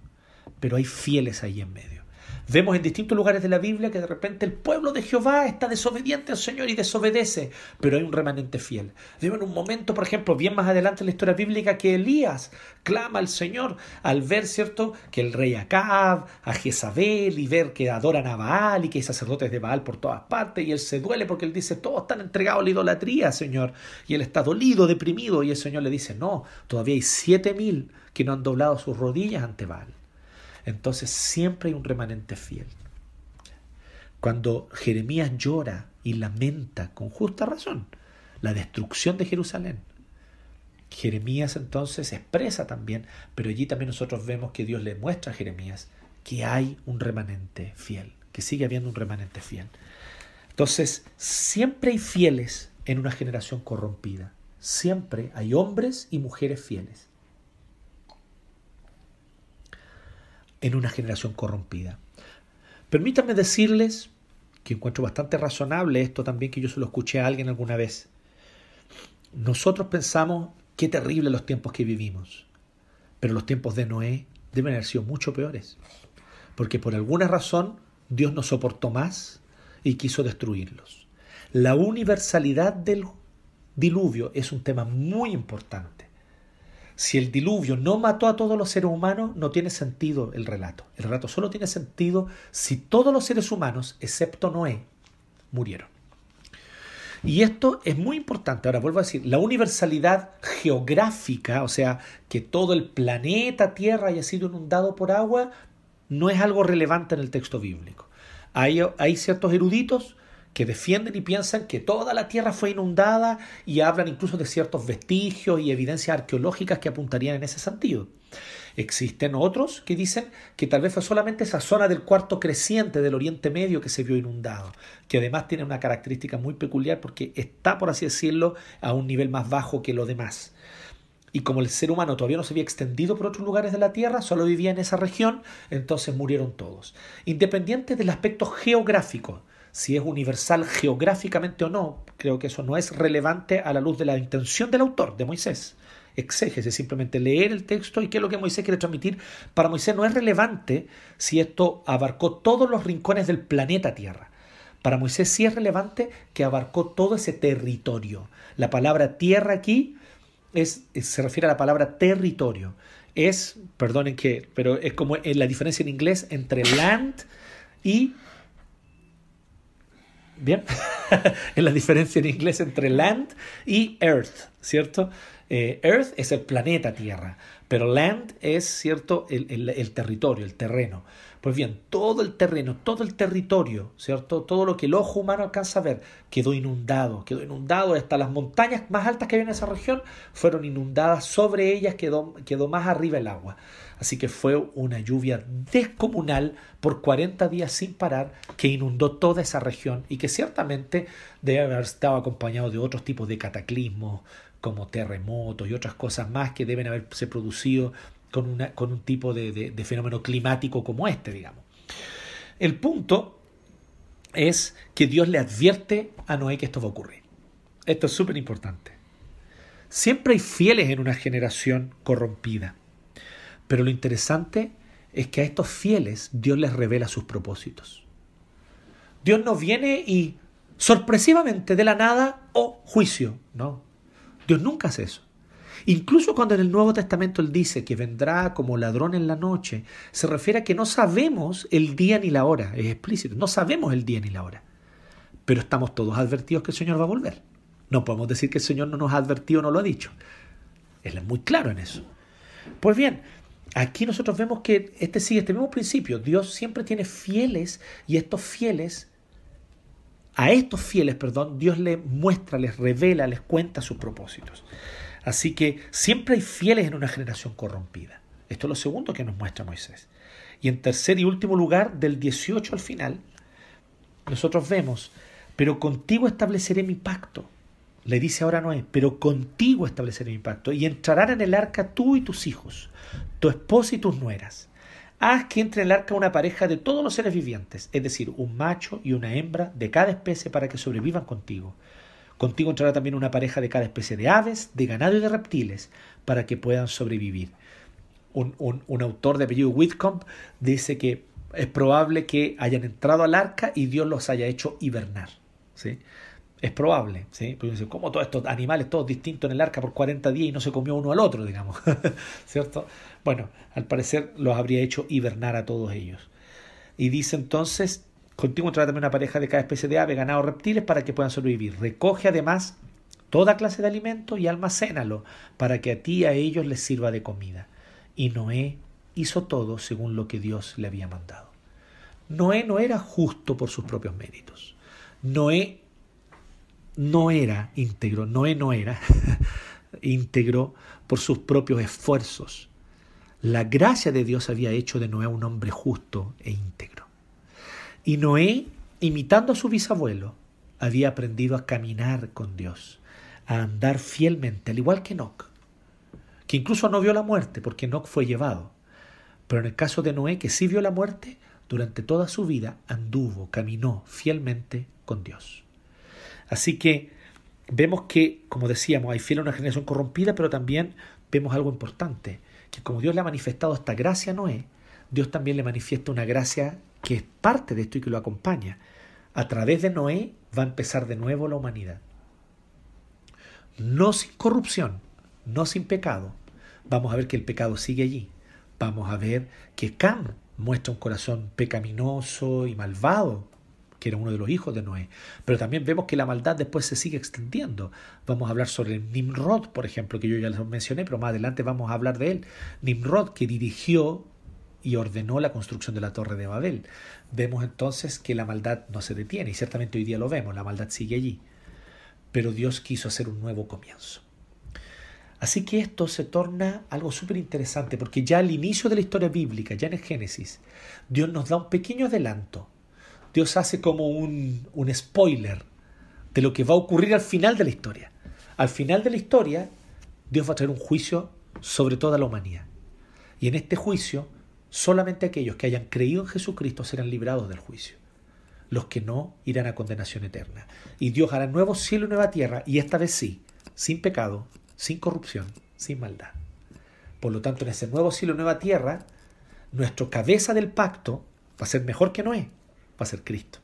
pero hay fieles ahí en medio. Vemos en distintos lugares de la Biblia que de repente el pueblo de Jehová está desobediente al Señor y desobedece, pero hay un remanente fiel. Vemos en un momento, por ejemplo, bien más adelante en la historia bíblica, que Elías clama al Señor al ver, ¿cierto?, que el rey Acab, a Jezabel, y ver que adoran a Baal y que hay sacerdotes de Baal por todas partes, y él se duele porque él dice, todos están entregados a la idolatría, Señor, y él está dolido, deprimido, y el Señor le dice, no, todavía hay siete mil que no han doblado sus rodillas ante Baal entonces siempre hay un remanente fiel. Cuando Jeremías llora y lamenta con justa razón la destrucción de Jerusalén, Jeremías entonces expresa también, pero allí también nosotros vemos que Dios le muestra a Jeremías que hay un remanente fiel, que sigue habiendo un remanente fiel. Entonces, siempre hay fieles en una generación corrompida. Siempre hay hombres y mujeres fieles. En una generación corrompida. Permítanme decirles que encuentro bastante razonable esto también que yo se lo escuché a alguien alguna vez. Nosotros pensamos qué terrible los tiempos que vivimos, pero los tiempos de Noé deben haber sido mucho peores, porque por alguna razón Dios no soportó más y quiso destruirlos. La universalidad del diluvio es un tema muy importante. Si el diluvio no mató a todos los seres humanos, no tiene sentido el relato. El relato solo tiene sentido si todos los seres humanos, excepto Noé, murieron. Y esto es muy importante. Ahora vuelvo a decir, la universalidad geográfica, o sea, que todo el planeta Tierra haya sido inundado por agua, no es algo relevante en el texto bíblico. Hay, hay ciertos eruditos que defienden y piensan que toda la tierra fue inundada y hablan incluso de ciertos vestigios y evidencias arqueológicas que apuntarían en ese sentido. Existen otros que dicen que tal vez fue solamente esa zona del cuarto creciente del Oriente Medio que se vio inundado, que además tiene una característica muy peculiar porque está, por así decirlo, a un nivel más bajo que lo demás. Y como el ser humano todavía no se había extendido por otros lugares de la Tierra, solo vivía en esa región, entonces murieron todos. Independiente del aspecto geográfico, si es universal geográficamente o no, creo que eso no es relevante a la luz de la intención del autor, de Moisés. Exégese, simplemente leer el texto y qué es lo que Moisés quiere transmitir. Para Moisés no es relevante si esto abarcó todos los rincones del planeta Tierra. Para Moisés sí es relevante que abarcó todo ese territorio. La palabra tierra aquí es, se refiere a la palabra territorio. Es, perdonen que, pero es como la diferencia en inglés entre land y Bien, es la diferencia en inglés entre land y earth, ¿cierto? Eh, earth es el planeta Tierra, pero land es, ¿cierto?, el, el, territorio, el terreno. Pues bien, todo el terreno, todo el territorio, ¿cierto? Todo lo que el ojo humano alcanza a ver quedó inundado, quedó inundado hasta las montañas más altas que había en esa región fueron inundadas, sobre ellas quedó, quedó más arriba el agua. Así que fue una lluvia descomunal por 40 días sin parar que inundó toda esa región y que ciertamente debe haber estado acompañado de otros tipos de cataclismos como terremotos y otras cosas más que deben haberse producido con, una, con un tipo de, de fenómeno climático como este, digamos. El punto es que Dios le advierte a Noé que esto va a ocurrir. Esto es súper importante. Siempre hay fieles en una generación corrompida. Pero lo interesante es que a estos fieles Dios les revela sus propósitos. Dios no viene y sorpresivamente de la nada, o juicio. No, Dios nunca hace eso. Incluso cuando en el Nuevo Testamento Él dice que vendrá como ladrón en la noche, se refiere a que no sabemos el día ni la hora, es explícito, no sabemos el día ni la hora, pero estamos todos advertidos que el Señor va a volver. No podemos decir que el Señor no nos ha advertido no lo ha dicho. Él es muy claro en eso. Pues bien, Aquí nosotros vemos que este sigue este mismo principio. Dios siempre tiene fieles y estos fieles a estos fieles, perdón, Dios les muestra, les revela, les cuenta sus propósitos. Así que siempre hay fieles en una generación corrompida. Esto es lo segundo que nos muestra Moisés. Y en tercer y último lugar, del 18 al final, nosotros vemos, pero contigo estableceré mi pacto. Le dice ahora Noé, pero contigo estableceré mi pacto. Y entrarán en el arca tú y tus hijos, tu esposa y tus nueras. Haz que entre en el arca una pareja de todos los seres vivientes, es decir, un macho y una hembra de cada especie para que sobrevivan contigo. Contigo entrará también una pareja de cada especie de aves, de ganado y de reptiles, para que puedan sobrevivir. Un, un autor de apellido Whitcomb dice que es probable que hayan entrado al arca y Dios los haya hecho hibernar. ¿sí? Es probable, ¿sí? Porque ¿cómo todos estos animales, todos distintos en el arca por 40 días y no se comió uno al otro, digamos? ¿Cierto? Bueno, al parecer los habría hecho hibernar a todos ellos. Y dice entonces, contigo trae también una pareja de cada especie de ave, ganado, reptiles para que puedan sobrevivir. Recoge además toda clase de alimento y almacénalo para que a ti y a ellos les sirva de comida. Y Noé hizo todo según lo que Dios le había mandado. Noé no era justo por sus propios méritos. Noé no era íntegro, Noé no era íntegro por sus propios esfuerzos. La gracia de Dios había hecho de Noé un hombre justo e íntegro. Y Noé, imitando a su bisabuelo, había aprendido a caminar con Dios, a andar fielmente, al igual que Enoch, que incluso no vio la muerte porque Enoch fue llevado. Pero en el caso de Noé, que sí vio la muerte, durante toda su vida anduvo, caminó fielmente con Dios. Así que vemos que, como decíamos, hay fiel a una generación corrompida, pero también vemos algo importante, que como Dios le ha manifestado esta gracia a Noé, Dios también le manifiesta una gracia que es parte de esto y que lo acompaña. A través de Noé va a empezar de nuevo la humanidad. No sin corrupción, no sin pecado. Vamos a ver que el pecado sigue allí. Vamos a ver que Cam muestra un corazón pecaminoso y malvado, que era uno de los hijos de Noé. Pero también vemos que la maldad después se sigue extendiendo. Vamos a hablar sobre Nimrod, por ejemplo, que yo ya les mencioné, pero más adelante vamos a hablar de él. Nimrod, que dirigió y ordenó la construcción de la torre de Babel. Vemos entonces que la maldad no se detiene, y ciertamente hoy día lo vemos, la maldad sigue allí. Pero Dios quiso hacer un nuevo comienzo. Así que esto se torna algo súper interesante porque ya al inicio de la historia bíblica, ya en el Génesis, Dios nos da un pequeño adelanto. Dios hace como un, un spoiler de lo que va a ocurrir al final de la historia. Al final de la historia, Dios va a traer un juicio sobre toda la humanidad. Y en este juicio, solamente aquellos que hayan creído en Jesucristo serán librados del juicio. Los que no irán a condenación eterna. Y Dios hará nuevo cielo y nueva tierra, y esta vez sí, sin pecado, sin corrupción, sin maldad. Por lo tanto, en ese nuevo cielo, nueva tierra, nuestro cabeza del pacto va a ser mejor que Noé, va a ser Cristo.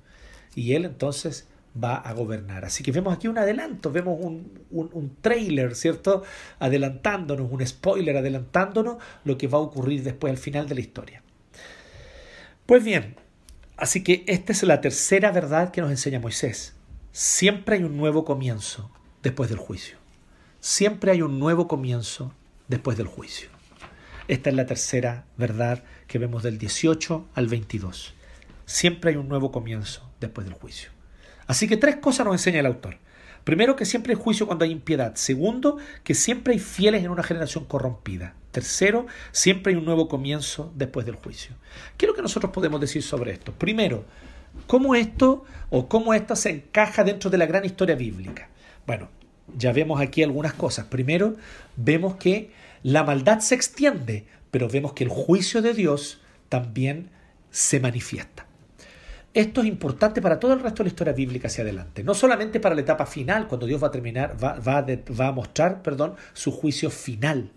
Y Él entonces va a gobernar. Así que vemos aquí un adelanto, vemos un, un, trailer, ¿cierto? Adelantándonos, un spoiler adelantándonos lo que va a ocurrir después al final de la historia. Pues bien, así que esta es la tercera verdad que nos enseña Moisés. Siempre hay un nuevo comienzo después del juicio. Siempre hay un nuevo comienzo después del juicio. Esta es la tercera verdad que vemos del 18 al 22. Siempre hay un nuevo comienzo después del juicio. Así que tres cosas nos enseña el autor. Primero, que siempre hay juicio cuando hay impiedad. Segundo, que siempre hay fieles en una generación corrompida. Tercero, siempre hay un nuevo comienzo después del juicio. ¿Qué es lo que nosotros podemos decir sobre esto? Primero, ¿cómo esto o cómo esto se encaja dentro de la gran historia bíblica? Bueno, ya vemos aquí algunas cosas. Primero, vemos que la maldad se extiende, pero vemos que el juicio de Dios también se manifiesta. Esto es importante para todo el resto de la historia bíblica hacia adelante, no solamente para la etapa final, cuando Dios va a terminar, va, va a mostrar, perdón, su juicio final,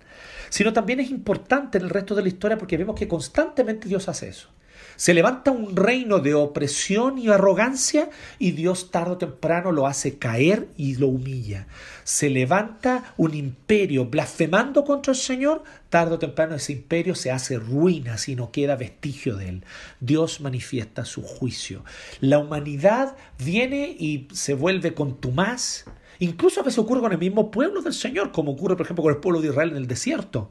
sino también es importante en el resto de la historia porque vemos que constantemente Dios hace eso. Se levanta un reino de opresión y arrogancia y Dios tarde o temprano lo hace caer y lo humilla. Se levanta un imperio blasfemando contra el Señor, tarde o temprano ese imperio se hace ruina si no queda vestigio de él. Dios manifiesta su juicio. La humanidad viene y se vuelve contumaz. Incluso a veces ocurre con el mismo pueblo del Señor, como ocurre por ejemplo con el pueblo de Israel en el desierto,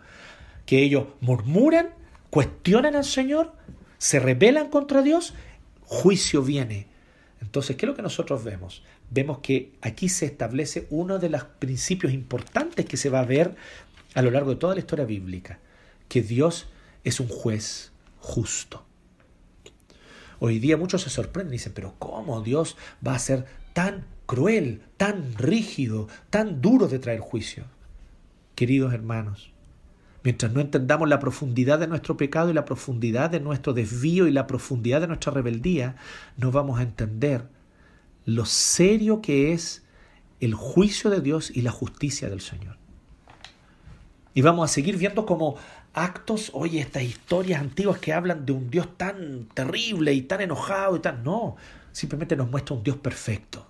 que ellos murmuran, cuestionan al Señor, se rebelan contra Dios, juicio viene. Entonces, ¿qué es lo que nosotros vemos? Vemos que aquí se establece uno de los principios importantes que se va a ver a lo largo de toda la historia bíblica, que Dios es un juez justo. Hoy día muchos se sorprenden y dicen, pero ¿cómo Dios va a ser tan cruel, tan rígido, tan duro de traer juicio? Queridos hermanos, mientras no entendamos la profundidad de nuestro pecado y la profundidad de nuestro desvío y la profundidad de nuestra rebeldía, no vamos a entender lo serio que es el juicio de Dios y la justicia del Señor. Y vamos a seguir viendo como actos, oye, estas historias antiguas que hablan de un Dios tan terrible y tan enojado y tan... No, simplemente nos muestra un Dios perfecto.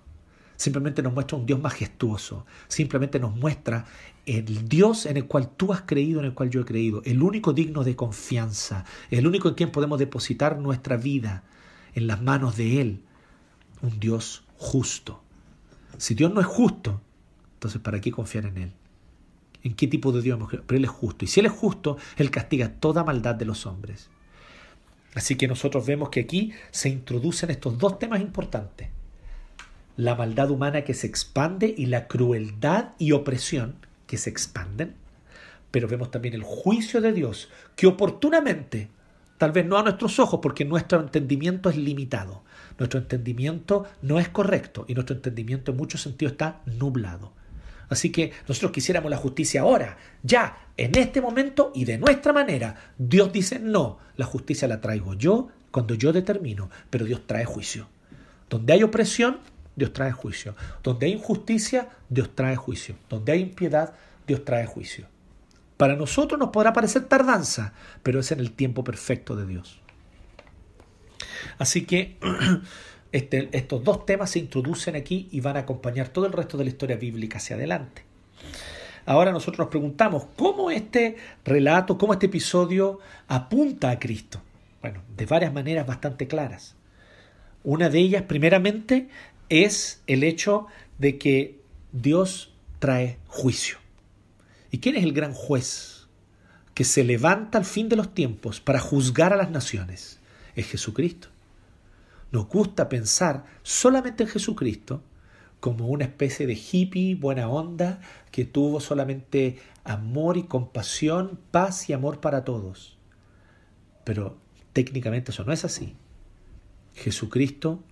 Simplemente nos muestra un Dios majestuoso. Simplemente nos muestra el Dios en el cual tú has creído, en el cual yo he creído. El único digno de confianza. El único en quien podemos depositar nuestra vida. En las manos de Él. Un Dios justo. Si Dios no es justo, entonces ¿para qué confiar en Él? ¿En qué tipo de Dios hemos Pero Él es justo. Y si Él es justo, Él castiga toda maldad de los hombres. Así que nosotros vemos que aquí se introducen estos dos temas importantes la maldad humana que se expande y la crueldad y opresión que se expanden, pero vemos también el juicio de Dios que oportunamente, tal vez no a nuestros ojos, porque nuestro entendimiento es limitado, nuestro entendimiento no es correcto y nuestro entendimiento en muchos sentidos está nublado. Así que nosotros quisiéramos la justicia ahora, ya, en este momento y de nuestra manera. Dios dice, no, la justicia la traigo yo cuando yo determino, pero Dios trae juicio. Donde hay opresión, Dios trae juicio. Donde hay injusticia, Dios trae juicio. Donde hay impiedad, Dios trae juicio. Para nosotros nos podrá parecer tardanza, pero es en el tiempo perfecto de Dios. Así que este, estos dos temas se introducen aquí y van a acompañar todo el resto de la historia bíblica hacia adelante. Ahora nosotros nos preguntamos cómo este relato, cómo este episodio apunta a Cristo. Bueno, de varias maneras bastante claras. Una de ellas, primeramente, es el hecho de que Dios trae juicio. ¿Y quién es el gran juez que se levanta al fin de los tiempos para juzgar a las naciones? Es Jesucristo. Nos gusta pensar solamente en Jesucristo como una especie de hippie buena onda que tuvo solamente amor y compasión, paz y amor para todos. Pero técnicamente eso no es así. Jesucristo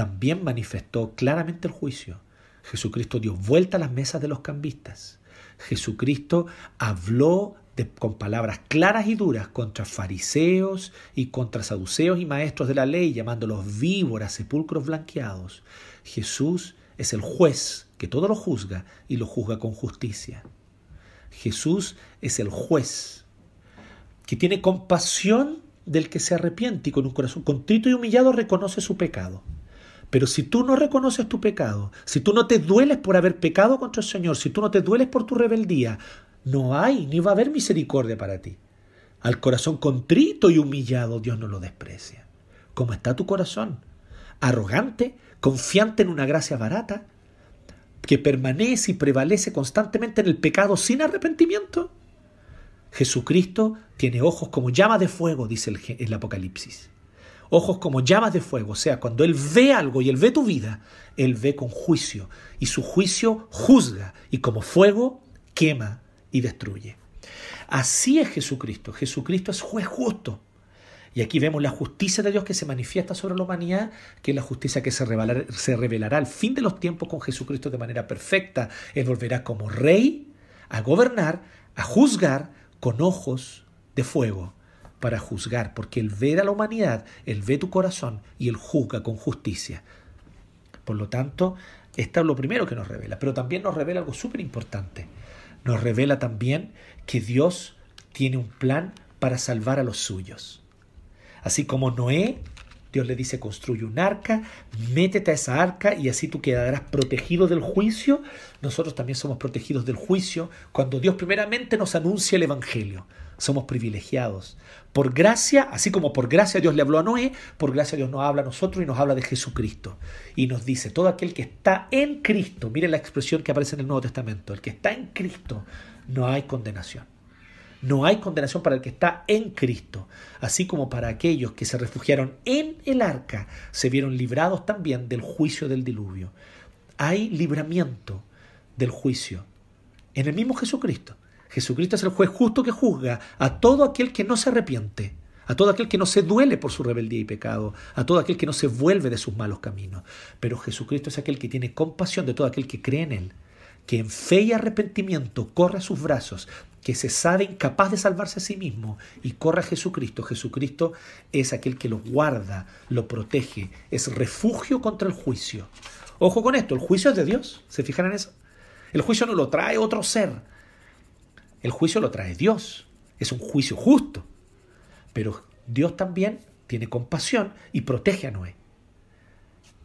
también manifestó claramente el juicio. Jesucristo dio vuelta a las mesas de los cambistas. Jesucristo habló con palabras claras y duras contra fariseos y contra saduceos y maestros de la ley, llamándolos víboras, sepulcros blanqueados. Jesús es el juez que todo lo juzga y lo juzga con justicia. Jesús es el juez que tiene compasión del que se arrepiente y con un corazón contrito y humillado reconoce su pecado. Pero si tú no reconoces tu pecado, si tú no te dueles por haber pecado contra el Señor, si tú no te dueles por tu rebeldía, no hay ni va a haber misericordia para ti. Al corazón contrito y humillado Dios no lo desprecia. ¿Cómo está tu corazón? ¿Arrogante? ¿Confiante en una gracia barata? ¿Que permanece y prevalece constantemente en el pecado sin arrepentimiento? Jesucristo tiene ojos como llama de fuego, dice el, el Apocalipsis ojos como llamas de fuego. O sea, cuando Él ve algo y Él ve tu vida, Él ve con juicio. Y su juicio juzga y como fuego quema y destruye. Así es Jesucristo. Jesucristo es juez justo. Y aquí vemos la justicia de Dios que se manifiesta sobre la humanidad, que es la justicia que se revelará, se revelará al fin de los tiempos con Jesucristo de manera perfecta. Él volverá como rey a gobernar, a juzgar con ojos de fuego para juzgar, porque Él ve a la humanidad, Él ve tu corazón y Él juzga con justicia. Por lo tanto, esto es lo primero que nos revela, pero también nos revela algo súper importante. Nos revela también que Dios tiene un plan para salvar a los suyos. Así como Noé, Dios le dice, construye un arca, métete a esa arca y así tú quedarás protegido del juicio. Nosotros también somos protegidos del juicio cuando Dios primeramente nos anuncia el Evangelio somos privilegiados. Por gracia, así como por gracia Dios le habló a Noé, por gracia Dios nos habla a nosotros y nos habla de Jesucristo. Y nos dice, todo aquel que está en Cristo, mire la expresión que aparece en el Nuevo Testamento, el que está en Cristo, no hay condenación. No hay condenación para el que está en Cristo, así como para aquellos que se refugiaron en el arca, se vieron librados también del juicio del diluvio. Hay libramiento del juicio en el mismo Jesucristo. Jesucristo es el juez justo que juzga a todo aquel que no se arrepiente, a todo aquel que no se duele por su rebeldía y pecado, a todo aquel que no se vuelve de sus malos caminos. Pero Jesucristo es aquel que tiene compasión de todo aquel que cree en Él, que en fe y arrepentimiento corre a sus brazos, que se sabe incapaz de salvarse a sí mismo y corre a Jesucristo. Jesucristo es aquel que lo guarda, lo protege, es refugio contra el juicio. Ojo con esto, el juicio es de Dios. ¿Se fijan en eso? El juicio no lo trae otro ser. El juicio lo trae Dios. Es un juicio justo. Pero Dios también tiene compasión y protege a Noé.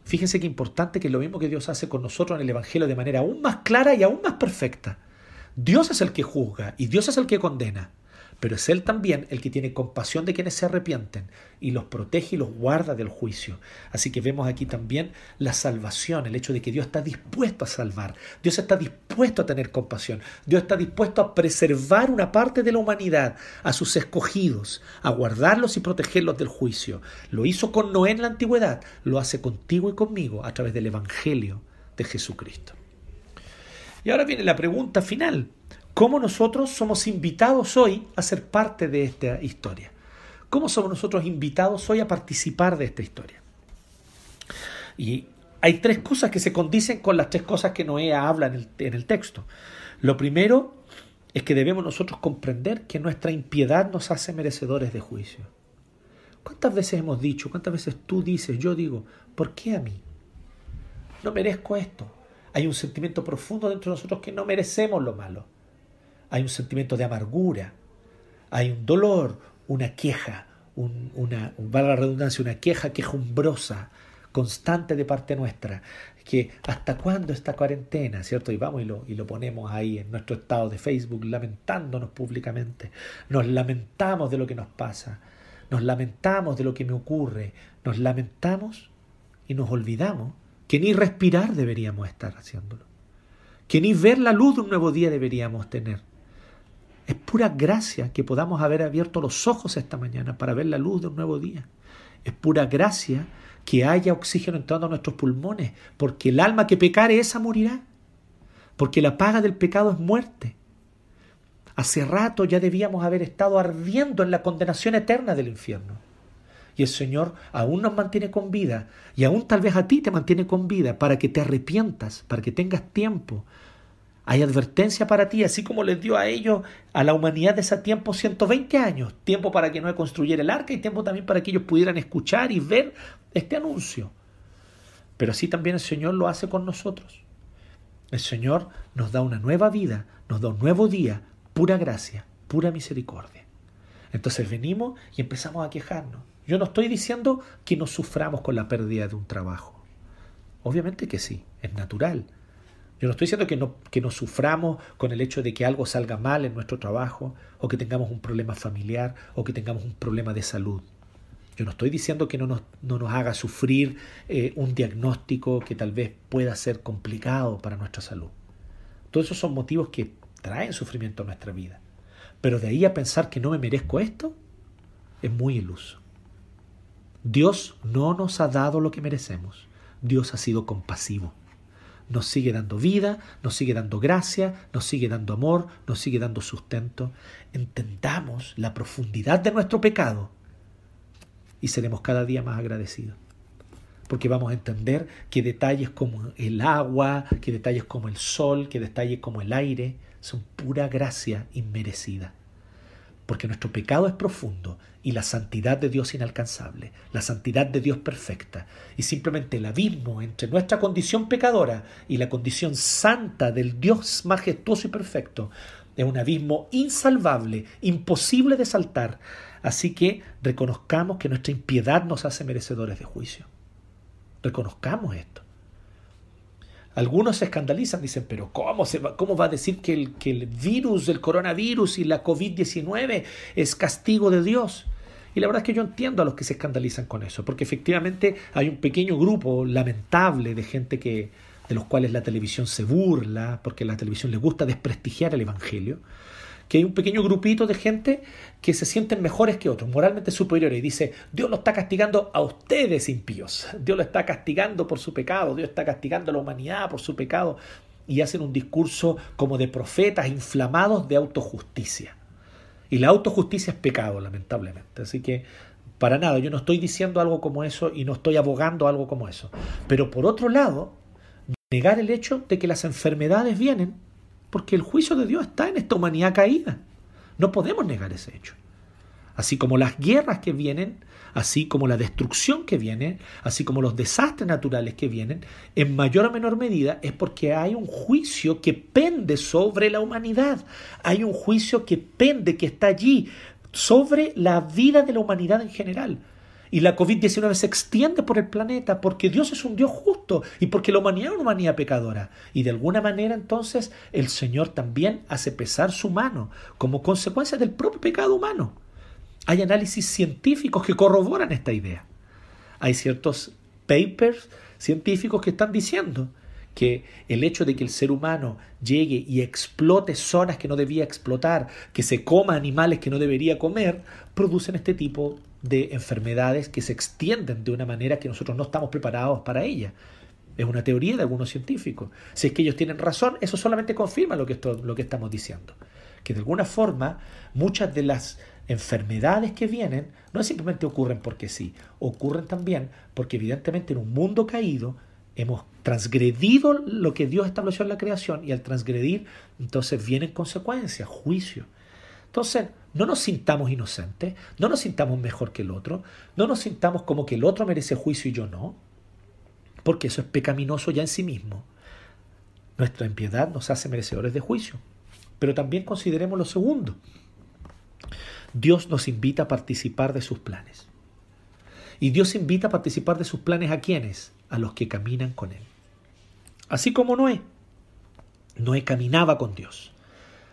Fíjense qué importante que es lo mismo que Dios hace con nosotros en el Evangelio de manera aún más clara y aún más perfecta. Dios es el que juzga y Dios es el que condena pero es Él también el que tiene compasión de quienes se arrepienten y los protege y los guarda del juicio. Así que vemos aquí también la salvación, el hecho de que Dios está dispuesto a salvar, Dios está dispuesto a tener compasión, Dios está dispuesto a preservar una parte de la humanidad, a sus escogidos, a guardarlos y protegerlos del juicio. Lo hizo con Noé en la antigüedad, lo hace contigo y conmigo a través del Evangelio de Jesucristo. Y ahora viene la pregunta final cómo nosotros somos invitados hoy a ser parte de esta historia. ¿Cómo somos nosotros invitados hoy a participar de esta historia? Y hay tres cosas que se condicen con las tres cosas que Noé habla en el, texto. Lo primero es que debemos nosotros comprender que nuestra impiedad nos hace merecedores de juicio. ¿Cuántas veces hemos dicho, cuántas veces tú dices, yo digo, ¿por qué a mí? No merezco esto. Hay un sentimiento profundo dentro de nosotros que no merecemos lo malo hay un sentimiento de amargura, hay un dolor, una queja, una, valga la redundancia, una queja quejumbrosa, constante de parte nuestra, que hasta cuándo esta cuarentena, ¿cierto? Y vamos y lo, y lo ponemos ahí en nuestro estado de Facebook, lamentándonos públicamente, nos lamentamos de lo que nos pasa, nos lamentamos de lo que me ocurre, nos lamentamos y nos olvidamos que ni respirar deberíamos estar haciéndolo, que ni ver la luz de un nuevo día deberíamos tener. Es pura gracia que podamos haber abierto los ojos esta mañana para ver la luz de un nuevo día. Es pura gracia que haya oxígeno entrando a nuestros pulmones, porque el alma que pecare esa morirá, porque la paga del pecado es muerte. Hace rato ya debíamos haber estado ardiendo en la condenación eterna del infierno. Y el Señor aún nos mantiene con vida, y aún tal vez a ti te mantiene con vida, para que te arrepientas, para que tengas tiempo, hay advertencia para ti, así como les dio a ellos, a la humanidad de ese tiempo, 120 años. Tiempo para que no construyera el arca y tiempo también para que ellos pudieran escuchar y ver este anuncio. Pero así también el Señor lo hace con nosotros. El Señor nos da una nueva vida, nos da un nuevo día, pura gracia, pura misericordia. Entonces venimos y empezamos a quejarnos. Yo no estoy diciendo que nos suframos con la pérdida de un trabajo. Obviamente que sí, es natural. Yo no estoy diciendo que no, que suframos con el hecho de que algo salga mal en nuestro trabajo, o que tengamos un problema familiar, o que tengamos un problema de salud. Yo no estoy diciendo que no nos, no nos haga sufrir eh, un diagnóstico que tal vez pueda ser complicado para nuestra salud. Todos esos son motivos que traen sufrimiento a nuestra vida. Pero de ahí a pensar que no me merezco esto, es muy iluso. Dios no nos ha dado lo que merecemos. Dios ha sido compasivo nos sigue dando vida, nos sigue dando gracia, nos sigue dando amor, nos sigue dando sustento. Entendamos la profundidad de nuestro pecado y seremos cada día más agradecidos. Porque vamos a entender que detalles como el agua, que detalles como el sol, que detalles como el aire son pura gracia inmerecida porque nuestro pecado es profundo y la santidad de Dios inalcanzable, la santidad de Dios perfecta, y simplemente el abismo entre nuestra condición pecadora y la condición santa del Dios majestuoso y perfecto es un abismo insalvable, imposible de saltar. Así que reconozcamos que nuestra impiedad nos hace merecedores de juicio. Reconozcamos esto. Algunos se escandalizan, dicen, pero ¿cómo, se va, cómo va a decir que el, que el virus, el coronavirus y la COVID-19 es castigo de Dios? Y la verdad es que yo entiendo a los que se escandalizan con eso, porque efectivamente hay un pequeño grupo lamentable de gente que, de los cuales la televisión se burla, porque la televisión le gusta desprestigiar el Evangelio, que hay un pequeño grupito de gente que se sienten mejores que otros, moralmente superiores, y dice, Dios lo está castigando a ustedes impíos, Dios lo está castigando por su pecado, Dios está castigando a la humanidad por su pecado, y hacen un discurso como de profetas inflamados de autojusticia. Y la autojusticia es pecado, lamentablemente. Así que, para nada, yo no estoy diciendo algo como eso y no estoy abogando algo como eso. Pero por otro lado, negar el hecho de que las enfermedades vienen porque el juicio de Dios está en esta humanidad caída. No podemos negar ese hecho. Así como las guerras que vienen, así como la destrucción que viene, así como los desastres naturales que vienen, en mayor o menor medida es porque hay un juicio que pende sobre la humanidad. Hay un juicio que pende, que está allí, sobre la vida de la humanidad en general. Y la COVID-19 se extiende por el planeta porque Dios es un Dios justo y porque la humanidad es una humanidad pecadora. Y de alguna manera entonces el Señor también hace pesar su mano como consecuencia del propio pecado humano. Hay análisis científicos que corroboran esta idea. Hay ciertos papers científicos que están diciendo que el hecho de que el ser humano llegue y explote zonas que no debía explotar, que se coma animales que no debería comer, producen este tipo de enfermedades que se extienden de una manera que nosotros no estamos preparados para ella. Es una teoría de algunos científicos. Si es que ellos tienen razón, eso solamente confirma lo que, lo que estamos diciendo. Que de alguna forma muchas de las enfermedades que vienen no simplemente ocurren porque sí, ocurren también porque evidentemente en un mundo caído hemos transgredido lo que Dios estableció en la creación y al transgredir entonces vienen consecuencias, juicio. Entonces, no nos sintamos inocentes, no nos sintamos mejor que el otro, no nos sintamos como que el otro merece juicio y yo no, porque eso es pecaminoso ya en sí mismo. Nuestra impiedad nos hace merecedores de juicio. Pero también consideremos lo segundo. Dios nos invita a participar de sus planes. Y Dios invita a participar de sus planes a quienes? A los que caminan con Él. Así como Noé. Noé caminaba con Dios.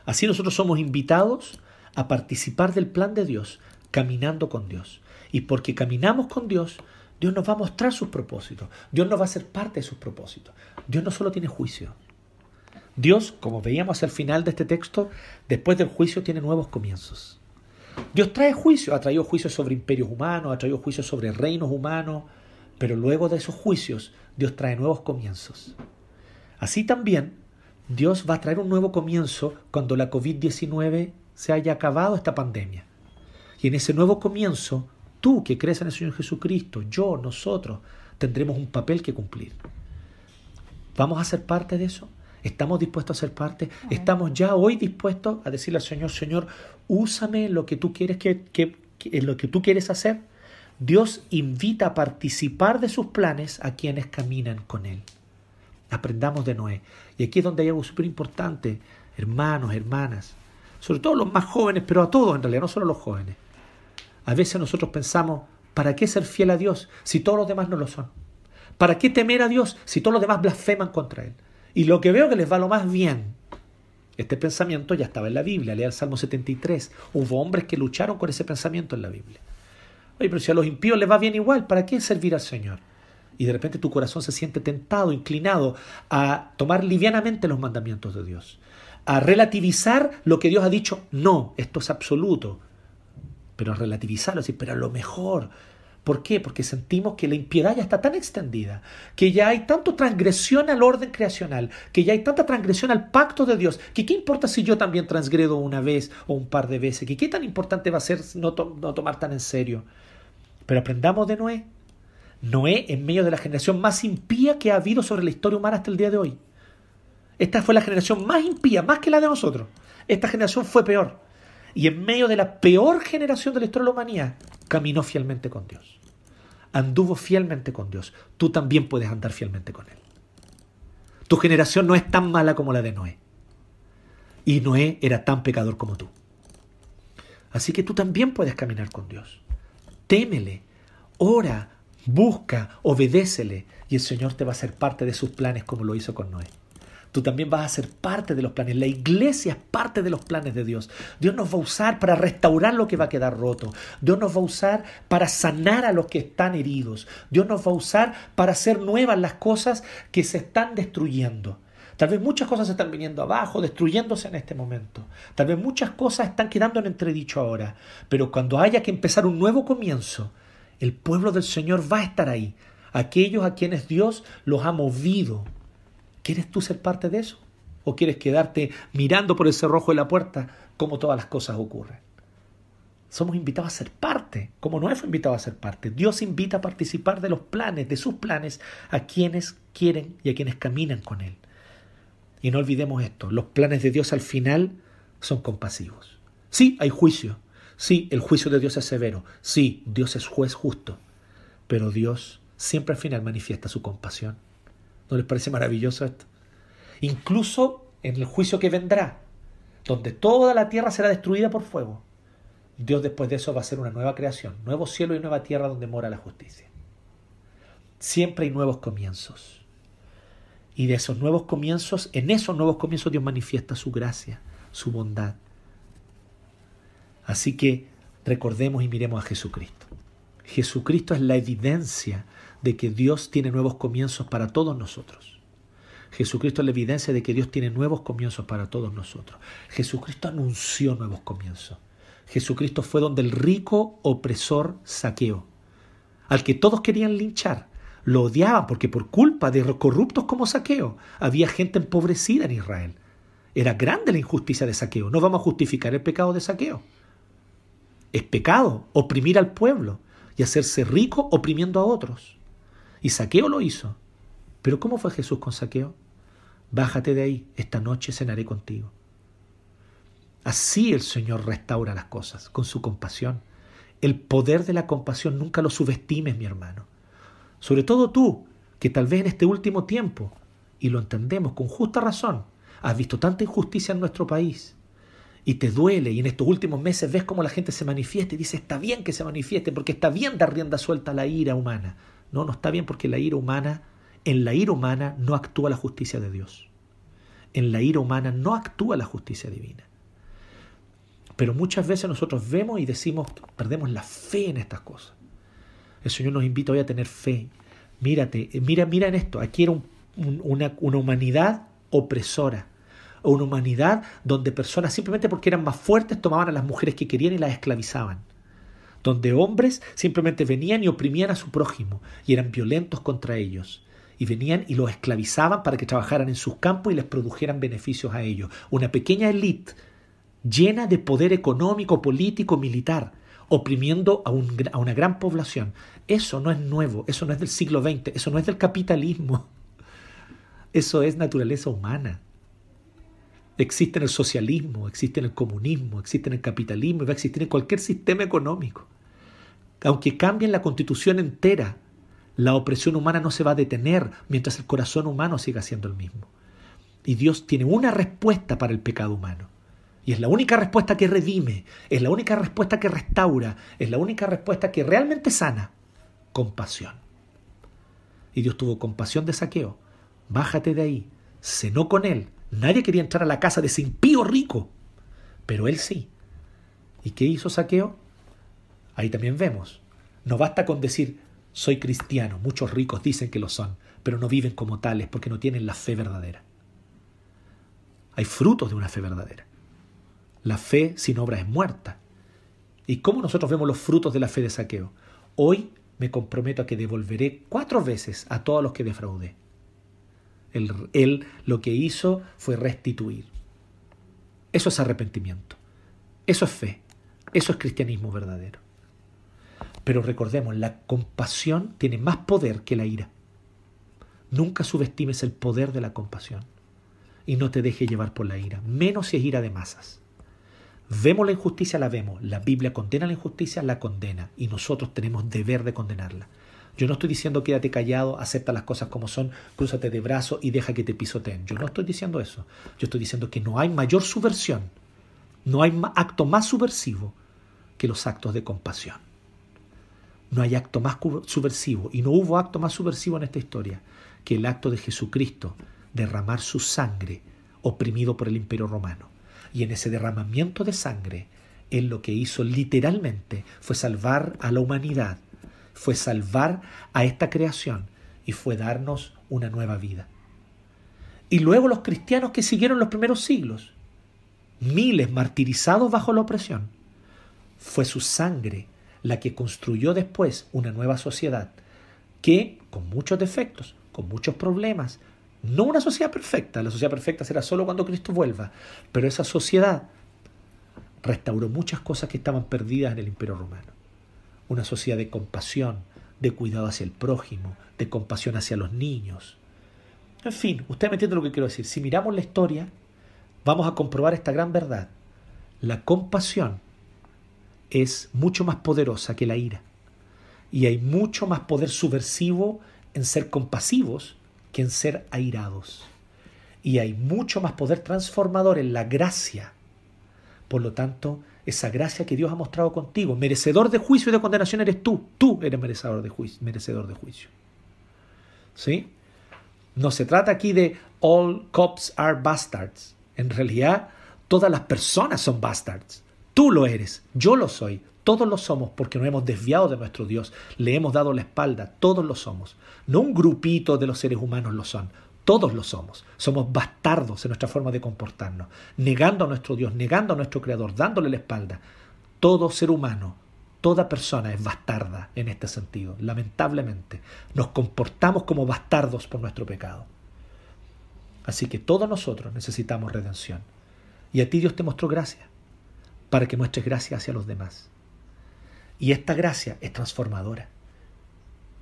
Así nosotros somos invitados a participar del plan de Dios, caminando con Dios. Y porque caminamos con Dios, Dios nos va a mostrar sus propósitos. Dios nos va a hacer parte de sus propósitos. Dios no solo tiene juicio. Dios, como veíamos al final de este texto, después del juicio tiene nuevos comienzos. Dios trae juicio, ha traído juicios sobre imperios humanos, ha traído juicios sobre reinos humanos, pero luego de esos juicios Dios trae nuevos comienzos. Así también Dios va a traer un nuevo comienzo cuando la COVID-19 se haya acabado esta pandemia. Y en ese nuevo comienzo, tú que crees en el Señor Jesucristo, yo, nosotros, tendremos un papel que cumplir. ¿Vamos a ser parte de eso? ¿Estamos dispuestos a ser parte? ¿Estamos ya hoy dispuestos a decirle al Señor, Señor, úsame lo que tú quieres que, que, lo que tú quieres hacer? Dios invita a participar de sus planes a quienes caminan con Él. Aprendamos de Noé. Y aquí es donde hay algo súper importante, hermanos, hermanas, sobre todo los más jóvenes, pero a todos en realidad, no solo los jóvenes. A veces nosotros pensamos, ¿para qué ser fiel a Dios si todos los demás no lo son? ¿Para qué temer a Dios si todos los demás blasfeman contra Él? Y lo que veo que les va lo más bien. Este pensamiento ya estaba en la Biblia, lea el Salmo 73. Hubo hombres que lucharon con ese pensamiento en la Biblia. Oye, pero si a los impíos les va bien igual, ¿para qué servir al Señor? Y de repente tu corazón se siente tentado, inclinado a tomar livianamente los mandamientos de Dios, a relativizar lo que Dios ha dicho. No, esto es absoluto. Pero relativizarlo, decir, pero a lo mejor ¿Por qué? Porque sentimos que la impiedad ya está tan extendida, que ya hay tanta transgresión al orden creacional, que ya hay tanta transgresión al pacto de Dios, que qué importa si yo también transgredo una vez o un par de veces, que qué tan importante va a ser no tomar tan en serio. Pero aprendamos de Noé. Noé en medio de la generación más impía que ha habido sobre la historia humana hasta el día de hoy. Esta fue la generación más impía, más que la de nosotros. Esta generación fue peor. Y en medio de la peor generación de la historia de la humanidad, caminó fielmente con Dios. Anduvo fielmente con Dios. Tú también puedes andar fielmente con Él. Tu generación no es tan mala como la de Noé. Y Noé era tan pecador como tú. Así que tú también puedes caminar con Dios. Témele, ora, busca, obedécele y el Señor te va a hacer parte de sus planes como lo hizo con Noé. Tú también vas a ser parte de los planes. La iglesia es parte de los planes de Dios. Dios nos va a usar para restaurar lo que va a quedar roto. Dios nos va a usar para sanar a los que están heridos. Dios nos va a usar para hacer nuevas las cosas que se están destruyendo. Tal vez muchas cosas se están viniendo abajo, destruyéndose en este momento. Tal vez muchas cosas están quedando en entredicho ahora. Pero cuando haya que empezar un nuevo comienzo, el pueblo del Señor va a estar ahí. Aquellos a quienes Dios los ha movido. ¿Quieres tú ser parte de eso? ¿O quieres quedarte mirando por el cerrojo de la puerta cómo todas las cosas ocurren? Somos invitados a ser parte, como no fue invitado a ser parte. Dios invita a participar de los planes, de sus planes, a quienes quieren y a quienes caminan con Él. Y no olvidemos esto, los planes de Dios al final son compasivos. Sí, hay juicio. Sí, el juicio de Dios es severo. Sí, Dios es juez justo. Pero Dios siempre al final manifiesta su compasión. ¿No les parece maravilloso esto? Incluso en el juicio que vendrá, donde toda la tierra será destruida por fuego, Dios después de eso va a hacer una nueva creación, nuevo cielo y nueva tierra donde mora la justicia. Siempre hay nuevos comienzos. Y de esos nuevos comienzos, en esos nuevos comienzos Dios manifiesta su gracia, su bondad. Así que recordemos y miremos a Jesucristo. Jesucristo es la evidencia de que Dios tiene nuevos comienzos para todos nosotros. Jesucristo es la evidencia de que Dios tiene nuevos comienzos para todos nosotros. Jesucristo anunció nuevos comienzos. Jesucristo fue donde el rico opresor saqueó, al que todos querían linchar, lo odiaban porque por culpa de corruptos como Saqueo había gente empobrecida en Israel. Era grande la injusticia de Saqueo. No vamos a justificar el pecado de Saqueo. Es pecado oprimir al pueblo y hacerse rico oprimiendo a otros. Y Saqueo lo hizo. Pero ¿cómo fue Jesús con Saqueo? Bájate de ahí, esta noche cenaré contigo. Así el Señor restaura las cosas, con su compasión. El poder de la compasión nunca lo subestimes, mi hermano. Sobre todo tú, que tal vez en este último tiempo, y lo entendemos con justa razón, has visto tanta injusticia en nuestro país y te duele y en estos últimos meses ves cómo la gente se manifiesta y dice está bien que se manifieste porque está bien dar rienda suelta a la ira humana. No, no está bien porque la ira humana, en la ira humana no actúa la justicia de Dios. En la ira humana no actúa la justicia divina. Pero muchas veces nosotros vemos y decimos, perdemos la fe en estas cosas. El Señor nos invita hoy a tener fe. Mírate, mira, mira en esto. Aquí era una, una humanidad opresora. Una humanidad donde personas simplemente porque eran más fuertes tomaban a las mujeres que querían y las esclavizaban. Donde hombres simplemente venían y oprimían a su prójimo y eran violentos contra ellos. Y venían y los esclavizaban para que trabajaran en sus campos y les produjeran beneficios a ellos. Una pequeña élite llena de poder económico, político, militar, oprimiendo a, a una gran población. Eso no es nuevo, eso no es del siglo XX, eso no es del capitalismo. Eso es naturaleza humana. Existe en el socialismo, existe en el comunismo, existe en el capitalismo y va a existir en cualquier sistema económico. Aunque cambien la constitución entera, la opresión humana no se va a detener mientras el corazón humano siga siendo el mismo. Y Dios tiene una respuesta para el pecado humano. Y es la única respuesta que redime, es la única respuesta que restaura, es la única respuesta que realmente sana. Compasión. Y Dios tuvo compasión de Saqueo. Bájate de ahí. Cenó con él. Nadie quería entrar a la casa de ese impío rico. Pero él sí. ¿Y qué hizo Saqueo? Ahí también vemos. No basta con decir, soy cristiano. Muchos ricos dicen que lo son, pero no viven como tales porque no tienen la fe verdadera. Hay frutos de una fe verdadera. La fe sin obra es muerta. ¿Y cómo nosotros vemos los frutos de la fe de saqueo? Hoy me comprometo a que devolveré cuatro veces a todos los que defraudé. Él, él lo que hizo fue restituir. Eso es arrepentimiento. Eso es fe. Eso es cristianismo verdadero. Pero recordemos, la compasión tiene más poder que la ira. Nunca subestimes el poder de la compasión y no te dejes llevar por la ira, menos si es ira de masas. Vemos la injusticia, la vemos. La Biblia condena la injusticia, la condena. Y nosotros tenemos deber de condenarla. Yo no estoy diciendo quédate callado, acepta las cosas como son, crúzate de brazo y deja que te pisoteen. Yo no estoy diciendo eso. Yo estoy diciendo que no hay mayor subversión, no hay acto más subversivo que los actos de compasión. No hay acto más subversivo y no hubo acto más subversivo en esta historia que el acto de Jesucristo derramar su sangre oprimido por el imperio romano. Y en ese derramamiento de sangre, Él lo que hizo literalmente fue salvar a la humanidad, fue salvar a esta creación y fue darnos una nueva vida. Y luego los cristianos que siguieron los primeros siglos, miles martirizados bajo la opresión. Fue su sangre la que construyó después una nueva sociedad que, con muchos defectos, con muchos problemas, no una sociedad perfecta, la sociedad perfecta será solo cuando Cristo vuelva, pero esa sociedad restauró muchas cosas que estaban perdidas en el imperio romano. Una sociedad de compasión, de cuidado hacia el prójimo, de compasión hacia los niños. En fin, usted me entiende lo que quiero decir. Si miramos la historia, vamos a comprobar esta gran verdad. La compasión es mucho más poderosa que la ira. Y hay mucho más poder subversivo en ser compasivos que en ser airados. Y hay mucho más poder transformador en la gracia. Por lo tanto, esa gracia que Dios ha mostrado contigo, merecedor de juicio y de condenación eres tú. Tú eres merecedor de juicio. Merecedor de juicio. ¿Sí? No se trata aquí de all cops are bastards. En realidad, todas las personas son bastards. Tú lo eres, yo lo soy, todos lo somos porque nos hemos desviado de nuestro Dios, le hemos dado la espalda, todos lo somos. No un grupito de los seres humanos lo son, todos lo somos. Somos bastardos en nuestra forma de comportarnos, negando a nuestro Dios, negando a nuestro Creador, dándole la espalda. Todo ser humano, toda persona es bastarda en este sentido, lamentablemente. Nos comportamos como bastardos por nuestro pecado. Así que todos nosotros necesitamos redención. Y a ti Dios te mostró gracia para que muestres gracia hacia los demás. Y esta gracia es transformadora.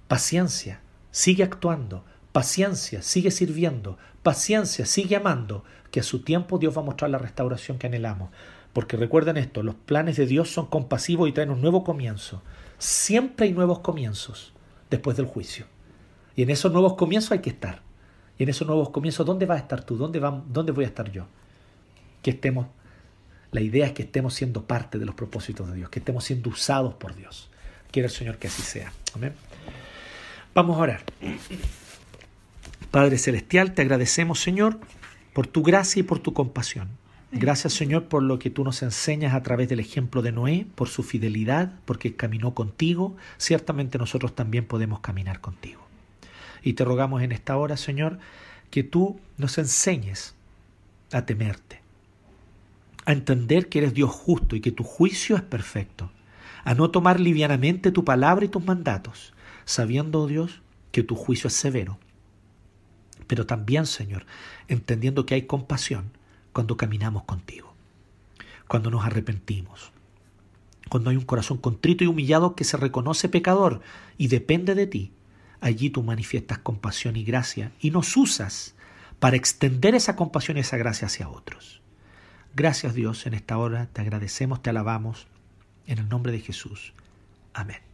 Paciencia, sigue actuando. Paciencia, sigue sirviendo. Paciencia, sigue amando. Que a su tiempo Dios va a mostrar la restauración que anhelamos. Porque recuerden esto, los planes de Dios son compasivos y traen un nuevo comienzo. Siempre hay nuevos comienzos después del juicio. Y en esos nuevos comienzos hay que estar. Y en esos nuevos comienzos, ¿dónde vas a estar tú? ¿Dónde, ¿Dónde voy a estar yo? Que estemos la idea es que estemos siendo parte de los propósitos de Dios, que estemos siendo usados por Dios. Quiere el Señor que así sea. Amén. Vamos a orar. Padre Celestial, te agradecemos, Señor, por tu gracia y por tu compasión. Gracias, Señor, por lo que tú nos enseñas a través del ejemplo de Noé, por su fidelidad, porque caminó contigo. Ciertamente nosotros también podemos caminar contigo. Y te rogamos en esta hora, Señor, que tú nos enseñes a temerte a entender que eres Dios justo y que tu juicio es perfecto, a no tomar livianamente tu palabra y tus mandatos, sabiendo, oh Dios, que tu juicio es severo. Pero también, Señor, entendiendo que hay compasión cuando caminamos contigo, cuando nos arrepentimos, cuando hay un corazón contrito y humillado que se reconoce pecador y depende de ti, allí tú manifiestas compasión y gracia y nos usas para extender esa compasión y esa gracia hacia otros. Gracias Dios en esta hora, te agradecemos, te alabamos, en el nombre de Jesús. Amén.